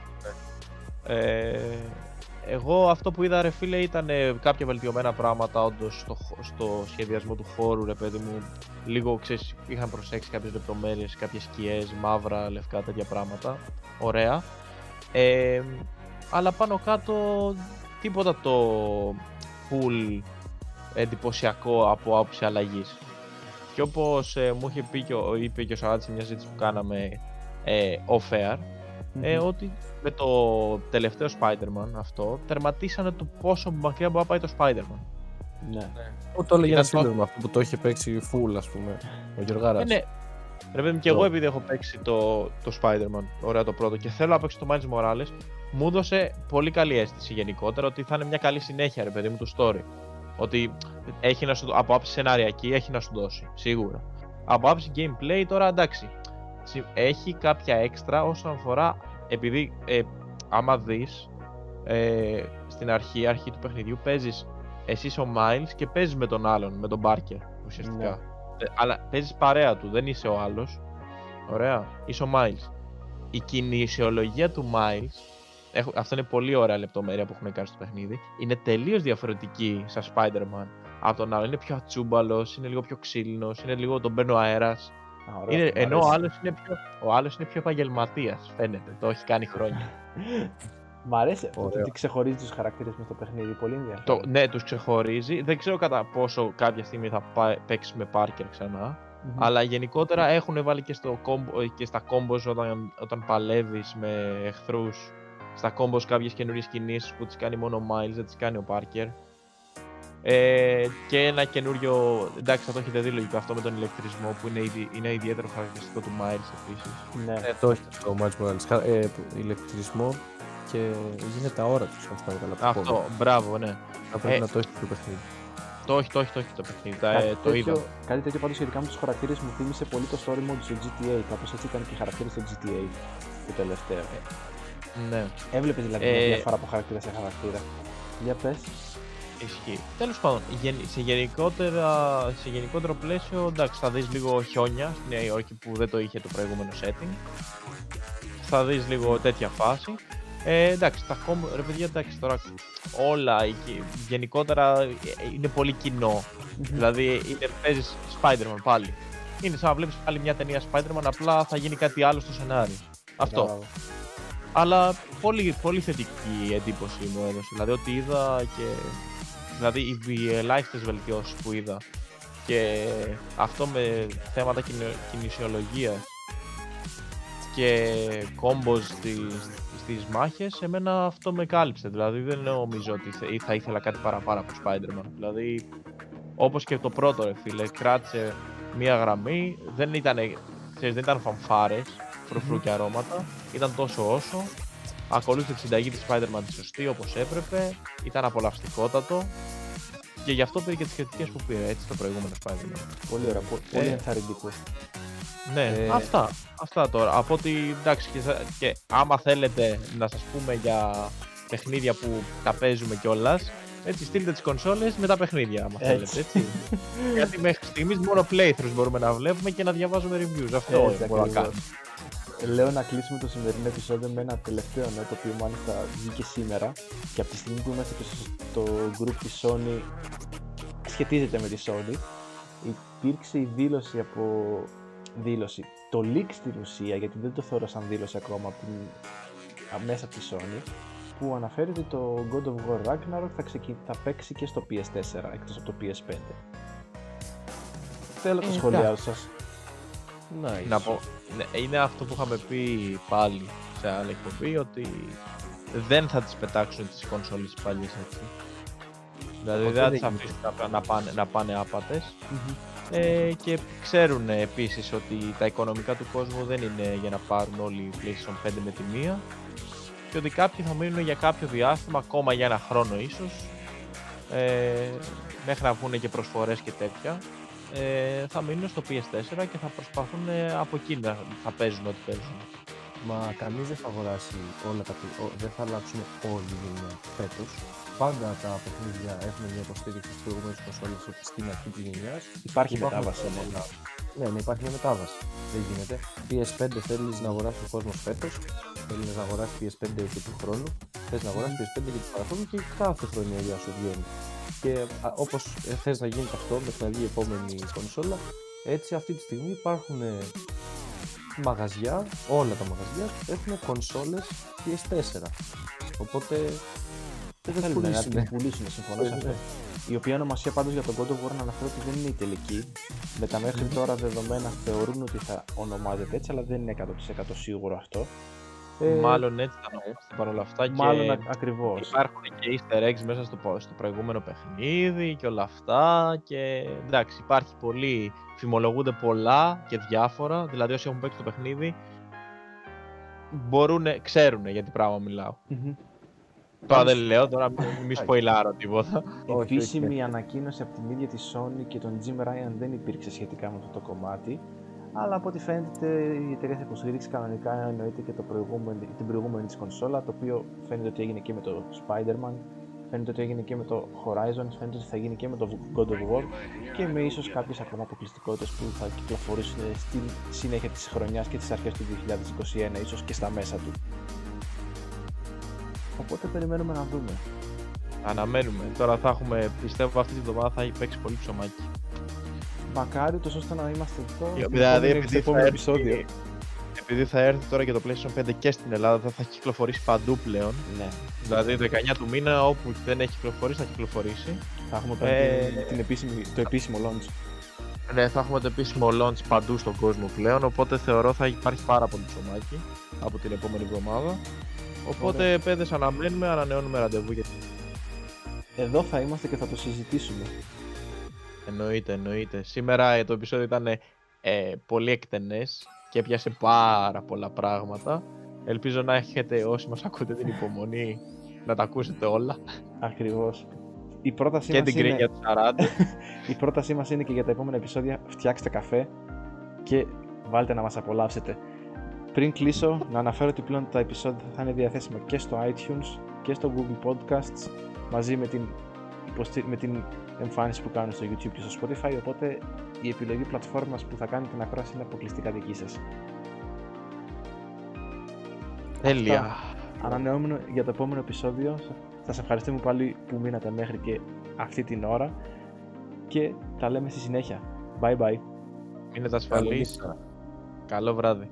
Ε, εγώ αυτό που είδα ρε φίλε ήταν ε, κάποια βελτιωμένα πράγματα όντως στο, χ- στο σχεδιασμό του χώρου ρε παιδί μου. Λίγο ξέρεις είχαν προσέξει κάποιες λεπτομέρειες, κάποιες σκιές, μαύρα, λευκά τέτοια πράγματα. Ωραία. Ε, αλλά πάνω κάτω τίποτα το full εντυπωσιακό από άποψη αλλαγής. Και όπως ε, μου είχε πει και ο, είπε και ο Σαράτης σε μια συζήτηση που κάναμε ε, off air ε, ότι με το τελευταίο Spider-Man αυτό τερματίσανε το πόσο μακριά μπορεί να πάει το Spider-Man. ναι. Εγώ το έλεγε Για ένα το- φίλο μου αυτό που το είχε παίξει full, ας πούμε. Ο Γιωργάρα. Ε, ναι. Ρε παιδί μου, και Το- εγώ επειδή έχω παίξει το, το Spider-Man, ωραία το πρώτο, και θέλω να παίξω το Miles Morales, μου έδωσε πολύ καλή αίσθηση γενικότερα ότι θα είναι μια καλή συνέχεια, ρε παιδί μου, του story. Ότι έχει να σου, από άψη σεναριακή έχει να σου δώσει, σίγουρα. Από άψη gameplay τώρα εντάξει. Συ- Έχει κάποια έξτρα όσον αφορά, επειδή ε, άμα δεις, ε, στην αρχή, αρχή του παιχνιδιού παίζεις εσύ είσαι ο Miles και παίζεις με τον άλλον, με τον Barker ουσιαστικά. Ναι. Ε, αλλά παίζεις παρέα του, δεν είσαι ο άλλος. Ωραία, είσαι ο Miles. Η κινησιολογία του Miles, έχω, αυτό είναι πολύ ωραία λεπτομέρεια που έχουν κάνει στο παιχνίδι, είναι τελείως διαφορετική σαν Spider-Man από τον άλλο. Είναι πιο ατσούμπαλος, είναι λίγο πιο ξύλινος, είναι λίγο τον παίρνω αέρας. Α, ωραία, Είναι, μ' ενώ ο αρέσει. άλλος είναι πιο, ο άλλος είναι πιο επαγγελματίας, φαίνεται. Το έχει κάνει χρόνια. Μ' αρέσει το Ωραίο. ότι ξεχωρίζει τους χαρακτήρες μες στο παιχνίδι. Πολύ το, ενδιαφέρον. ναι, τους ξεχωρίζει. Δεν ξέρω κατά πόσο κάποια στιγμή θα πά- παίξει με Parker ξανά. Μμμ. Αλλά γενικότερα έχουν βάλει και, στο combo, και στα combos όταν, όταν παλεύεις με εχθρούς στα combos κάποιες καινούριες κινήσεις που τις κάνει μόνο ο Miles, δεν τις κάνει ο Parker. Ε, και ένα καινούριο, εντάξει θα το έχετε δει λογικό αυτό με τον ηλεκτρισμό που είναι, ήδη- είναι ιδιαίτερο χαρακτηριστικό του Miles επίσης. Ναι. Ε, το έχει το Miles Morales. Κα- Ε, ηλεκτρισμό και γίνεται αόρατος αν θυμάμαι καλά. από το Αυτό, κόμμα. μπράβο, ναι. Θα πρέπει ε, να το έχει το παιχνίδι. Το έχει, το έχει, το έχει το παιχνίδι, τα- Κάτι ε, το είδα. τέτοιο- Κάτι τέτοιο πάντως σχετικά με τους χαρακτήρες μου θύμισε πολύ το story mode στο GTA. Κάπως έτσι ήταν και οι χαρακτήρες στο GTA το τελευταίο. Ναι, Έβλεπες δηλαδή Ε, μια διαφορά από χαρακτήρα σε χαρακτήρα. Για πες. Ισχύει. Τέλος πάντων, γεν- σε, γενικότερα, σε γενικότερο πλαίσιο, εντάξει, θα δεις λίγο χιόνια στη Νέα Υόρκη που δεν το είχε το προηγούμενο setting. Θα δεις λίγο τέτοια φάση. Ε, εντάξει, τα combo, ρε παιδιά, εντάξει, τώρα όλα και γενικότερα ε, είναι πολύ κοινό. δηλαδή, είναι, παίζεις Spider-Man πάλι. Είναι σαν να βλέπεις πάλι μια ταινία Spider-Man, απλά θα γίνει κάτι άλλο στο σενάριο. Αυτό. Μπράβο. Αλλά πολύ, πολύ θετική εντύπωση μου έδωσε. Δηλαδή, ότι είδα και. Δηλαδή, οι, οι ελάχιστες βελτιώσεις που είδα και αυτό με θέματα κινη- κινησιολογίας και κόμπος στις, στις μάχες, εμένα αυτό με κάλυψε. Δηλαδή δεν νομίζω ότι θε- θα ήθελα κάτι παραπάνω από Spider-Man. Δηλαδή, όπως και το πρώτο ρε φίλε, κράτησε μία γραμμή, δεν ήταν, ξέρεις, δεν ήταν φανφάρες, φρουφρού και αρώματα, ήταν τόσο όσο, ακολούθησε τη συνταγή της Spider-Man τη σωστή όπως έπρεπε, ήταν απολαυστικότατο και γι' αυτό πήρε και τις κριτικές που πήρε έτσι το προηγούμενο Spider-Man. Πολύ ωραία, πο- πολύ Ε, ενθαρρυντικό. Ναι, Ε, αυτά. Αυτά τώρα. Από ότι εντάξει, και, σα- και άμα θέλετε να σας πούμε για παιχνίδια που τα παίζουμε κιόλας, έτσι στείλτε τις κονσόλες με τα παιχνίδια, άμα Έτσι. θέλετε. Έτσι. Γιατί μέχρι στιγμής μόνο playthroughs μπορούμε να βλέπουμε και να διαβάζουμε reviews. Αυτό Έτσι μπορούμε να ακριβώς. κάνουμε. Λέω να κλείσουμε το σημερινό επεισόδιο με ένα τελευταίο νέο το οποίο μάλιστα βγήκε σήμερα και από τη στιγμή που είμαστε και στο group της Sony σχετίζεται με τη Sony υπήρξε η δήλωση από δήλωση το leak στην ουσία γιατί δεν το θεωρώ σαν δήλωση ακόμα από την, α, μέσα από τη Sony που αναφέρει ότι το God of War Ragnarok θα, ξεκι... θα παίξει και στο PS4 εκτός από το PS5 Θέλω τα Ε, σχόλιά εντάξει. σας Nice. Να πω, ναι, είναι αυτό που είχαμε πει πάλι σε άλλη εκπομπή ότι δεν θα τις πετάξουν τις κονσόλες τις παλιές έτσι. Δηλαδή Ποτέ δεν θα δεν τις γίνεται. αφήσουν να, να πάνε, να πάνε άπατες. Ε, και ξέρουν επίσης ότι τα οικονομικά του κόσμου δεν είναι για να πάρουν όλοι οι PlayStation 5 με τη μία και ότι κάποιοι θα μείνουν για κάποιο διάστημα, ακόμα για ένα χρόνο ίσως ε, μέχρι να βγουν και προσφορές και τέτοια ε, θα μείνουν στο PS4 και θα προσπαθούν ε, από εκεί να θα παίζουν ό,τι παίζουν. Μα κανείς δεν θα αγοράσει όλα τα παι- ο- δεν θα αλλάξουν όλη η γενιά φέτος. Πάντα τα παιχνίδια έχουν μια υποστήριξη στις προηγούμενες κονσόλες στην αρχή της γενιάς. Υπάρχει μετάβαση ναι. Ναι, ναι, υπάρχει μια μετάβαση. Δεν γίνεται. PS5 θέλεις να αγοράσεις ο κόσμος φέτος. Θέλεις να αγοράσεις PS5 και του χρόνου. Θες να αγοράσεις PS5 και του παραχρόνου και κάθε χρονιά σου βγαίνει. Και όπως θες να γίνει αυτό με την αλλή επόμενη κονσόλα, έτσι αυτή τη στιγμή υπάρχουν ε, μαγαζιά, όλα τα μαγαζιά έχουν κονσόλες PS4. Οπότε δεν θα Θέλουν να πουλήσουν. την πουλήσουν, συμφωνώ σε Ε, αυτό. ναι. Η οποία ονομασία πάντως για τον God of War να αναφέρω ότι δεν είναι η τελική. Με τα μέχρι τώρα δεδομένα θεωρούν ότι θα ονομάζεται έτσι, αλλά δεν είναι 100% σίγουρο αυτό. Ε, Μάλλον έτσι θα ονομαστεί παρόλα αυτά και μάλλον α- ακριβώς. υπάρχουν και easter eggs μέσα στο, πο- στο προηγούμενο παιχνίδι και όλα αυτά και εντάξει υπάρχει πολύ, φημολογούνται πολλά και διάφορα, δηλαδή όσοι έχουν παίξει το παιχνίδι μπορούν, ξέρουν για τι πράγμα μιλάω. Μμμ. Τώρα δεν λέω, τώρα μην, μην σποιλάρω τίποτα. Όχι, Επίσημη όχι. ανακοίνωση από την ίδια τη Sony και τον Jim Ryan δεν υπήρξε σχετικά με αυτό το κομμάτι. Αλλά από ό,τι φαίνεται η εταιρεία θα υποστηρίξει κανονικά εννοείται και το προηγούμενο, την προηγούμενη της κονσόλα το οποίο φαίνεται ότι έγινε και με το Spider-Man φαίνεται ότι έγινε και με το Horizon, φαίνεται ότι θα γίνει και με το God of War και με ίσως κάποιες ακόμα αποκλειστικότητες που θα κυκλοφορήσουν στη συνέχεια της χρονιάς και τις αρχές του 2021, ίσως και στα μέσα του. Οπότε περιμένουμε να δούμε. Αναμένουμε. Τώρα θα έχουμε, πιστεύω αυτή τη βδομάδα θα έχει παίξει πολύ ψωμάκι. Μακάρι ούτως ώστε να είμαστε εδώ στο Δηλαδή, επόμενο- επειδή στο επόμενο θα επεισόδιο. έρθει- Επειδή θα έρθει τώρα και το PlayStation 5 και στην Ελλάδα, θα, θα έχει κυκλοφορήσει παντού πλέον. Ναι. Δηλαδή 19 του μήνα, όπου δεν έχει κυκλοφορήσει, θα κυκλοφορήσει. Θα έχουμε πάλι Ε, την, την επίσημη, το επίσημο launch. Ναι, θα έχουμε το επίσημο launch παντού στον κόσμο πλέον, οπότε θεωρώ θα υπάρχει πάρα πολύ ψωμάκι από την επόμενη εβδομάδα. Οπότε, παιδες, αναμένουμε, ανανεώνουμε ραντεβού γιατί Εδώ θα είμαστε και θα το συζητήσουμε. Εννοείται, εννοείται. Σήμερα ε, το επεισόδιο ήταν ε, πολύ εκτενές και έπιασε πάρα πολλά πράγματα. Ελπίζω να έχετε όσοι μας ακούτε την υπομονή να τα ακούσετε όλα Ακριβώς. Η πρότασή, και μας την είναι, κρίνια του 40. η πρότασή μας είναι και για τα επόμενα επεισόδια φτιάξτε καφέ και βάλτε να μας απολαύσετε. Πριν κλείσω, να αναφέρω ότι πλέον τα επεισόδια θα είναι διαθέσιμα και στο iTunes και στο Google Podcasts μαζί με την, υποστη... με την εμφάνιση που κάνουν στο YouTube και στο Spotify οπότε η επιλογή πλατφόρμας που θα κάνετε την ακρόαση είναι αποκλειστικά δική σας. Τέλεια. ανανεώμενο για το επόμενο επεισόδιο. Σας ευχαριστούμε πάλι που μείνατε μέχρι και αυτή την ώρα και τα λέμε στη συνέχεια. Bye bye. Μείνετε ασφαλείς. Καλή νύχτα. Καλό βράδυ.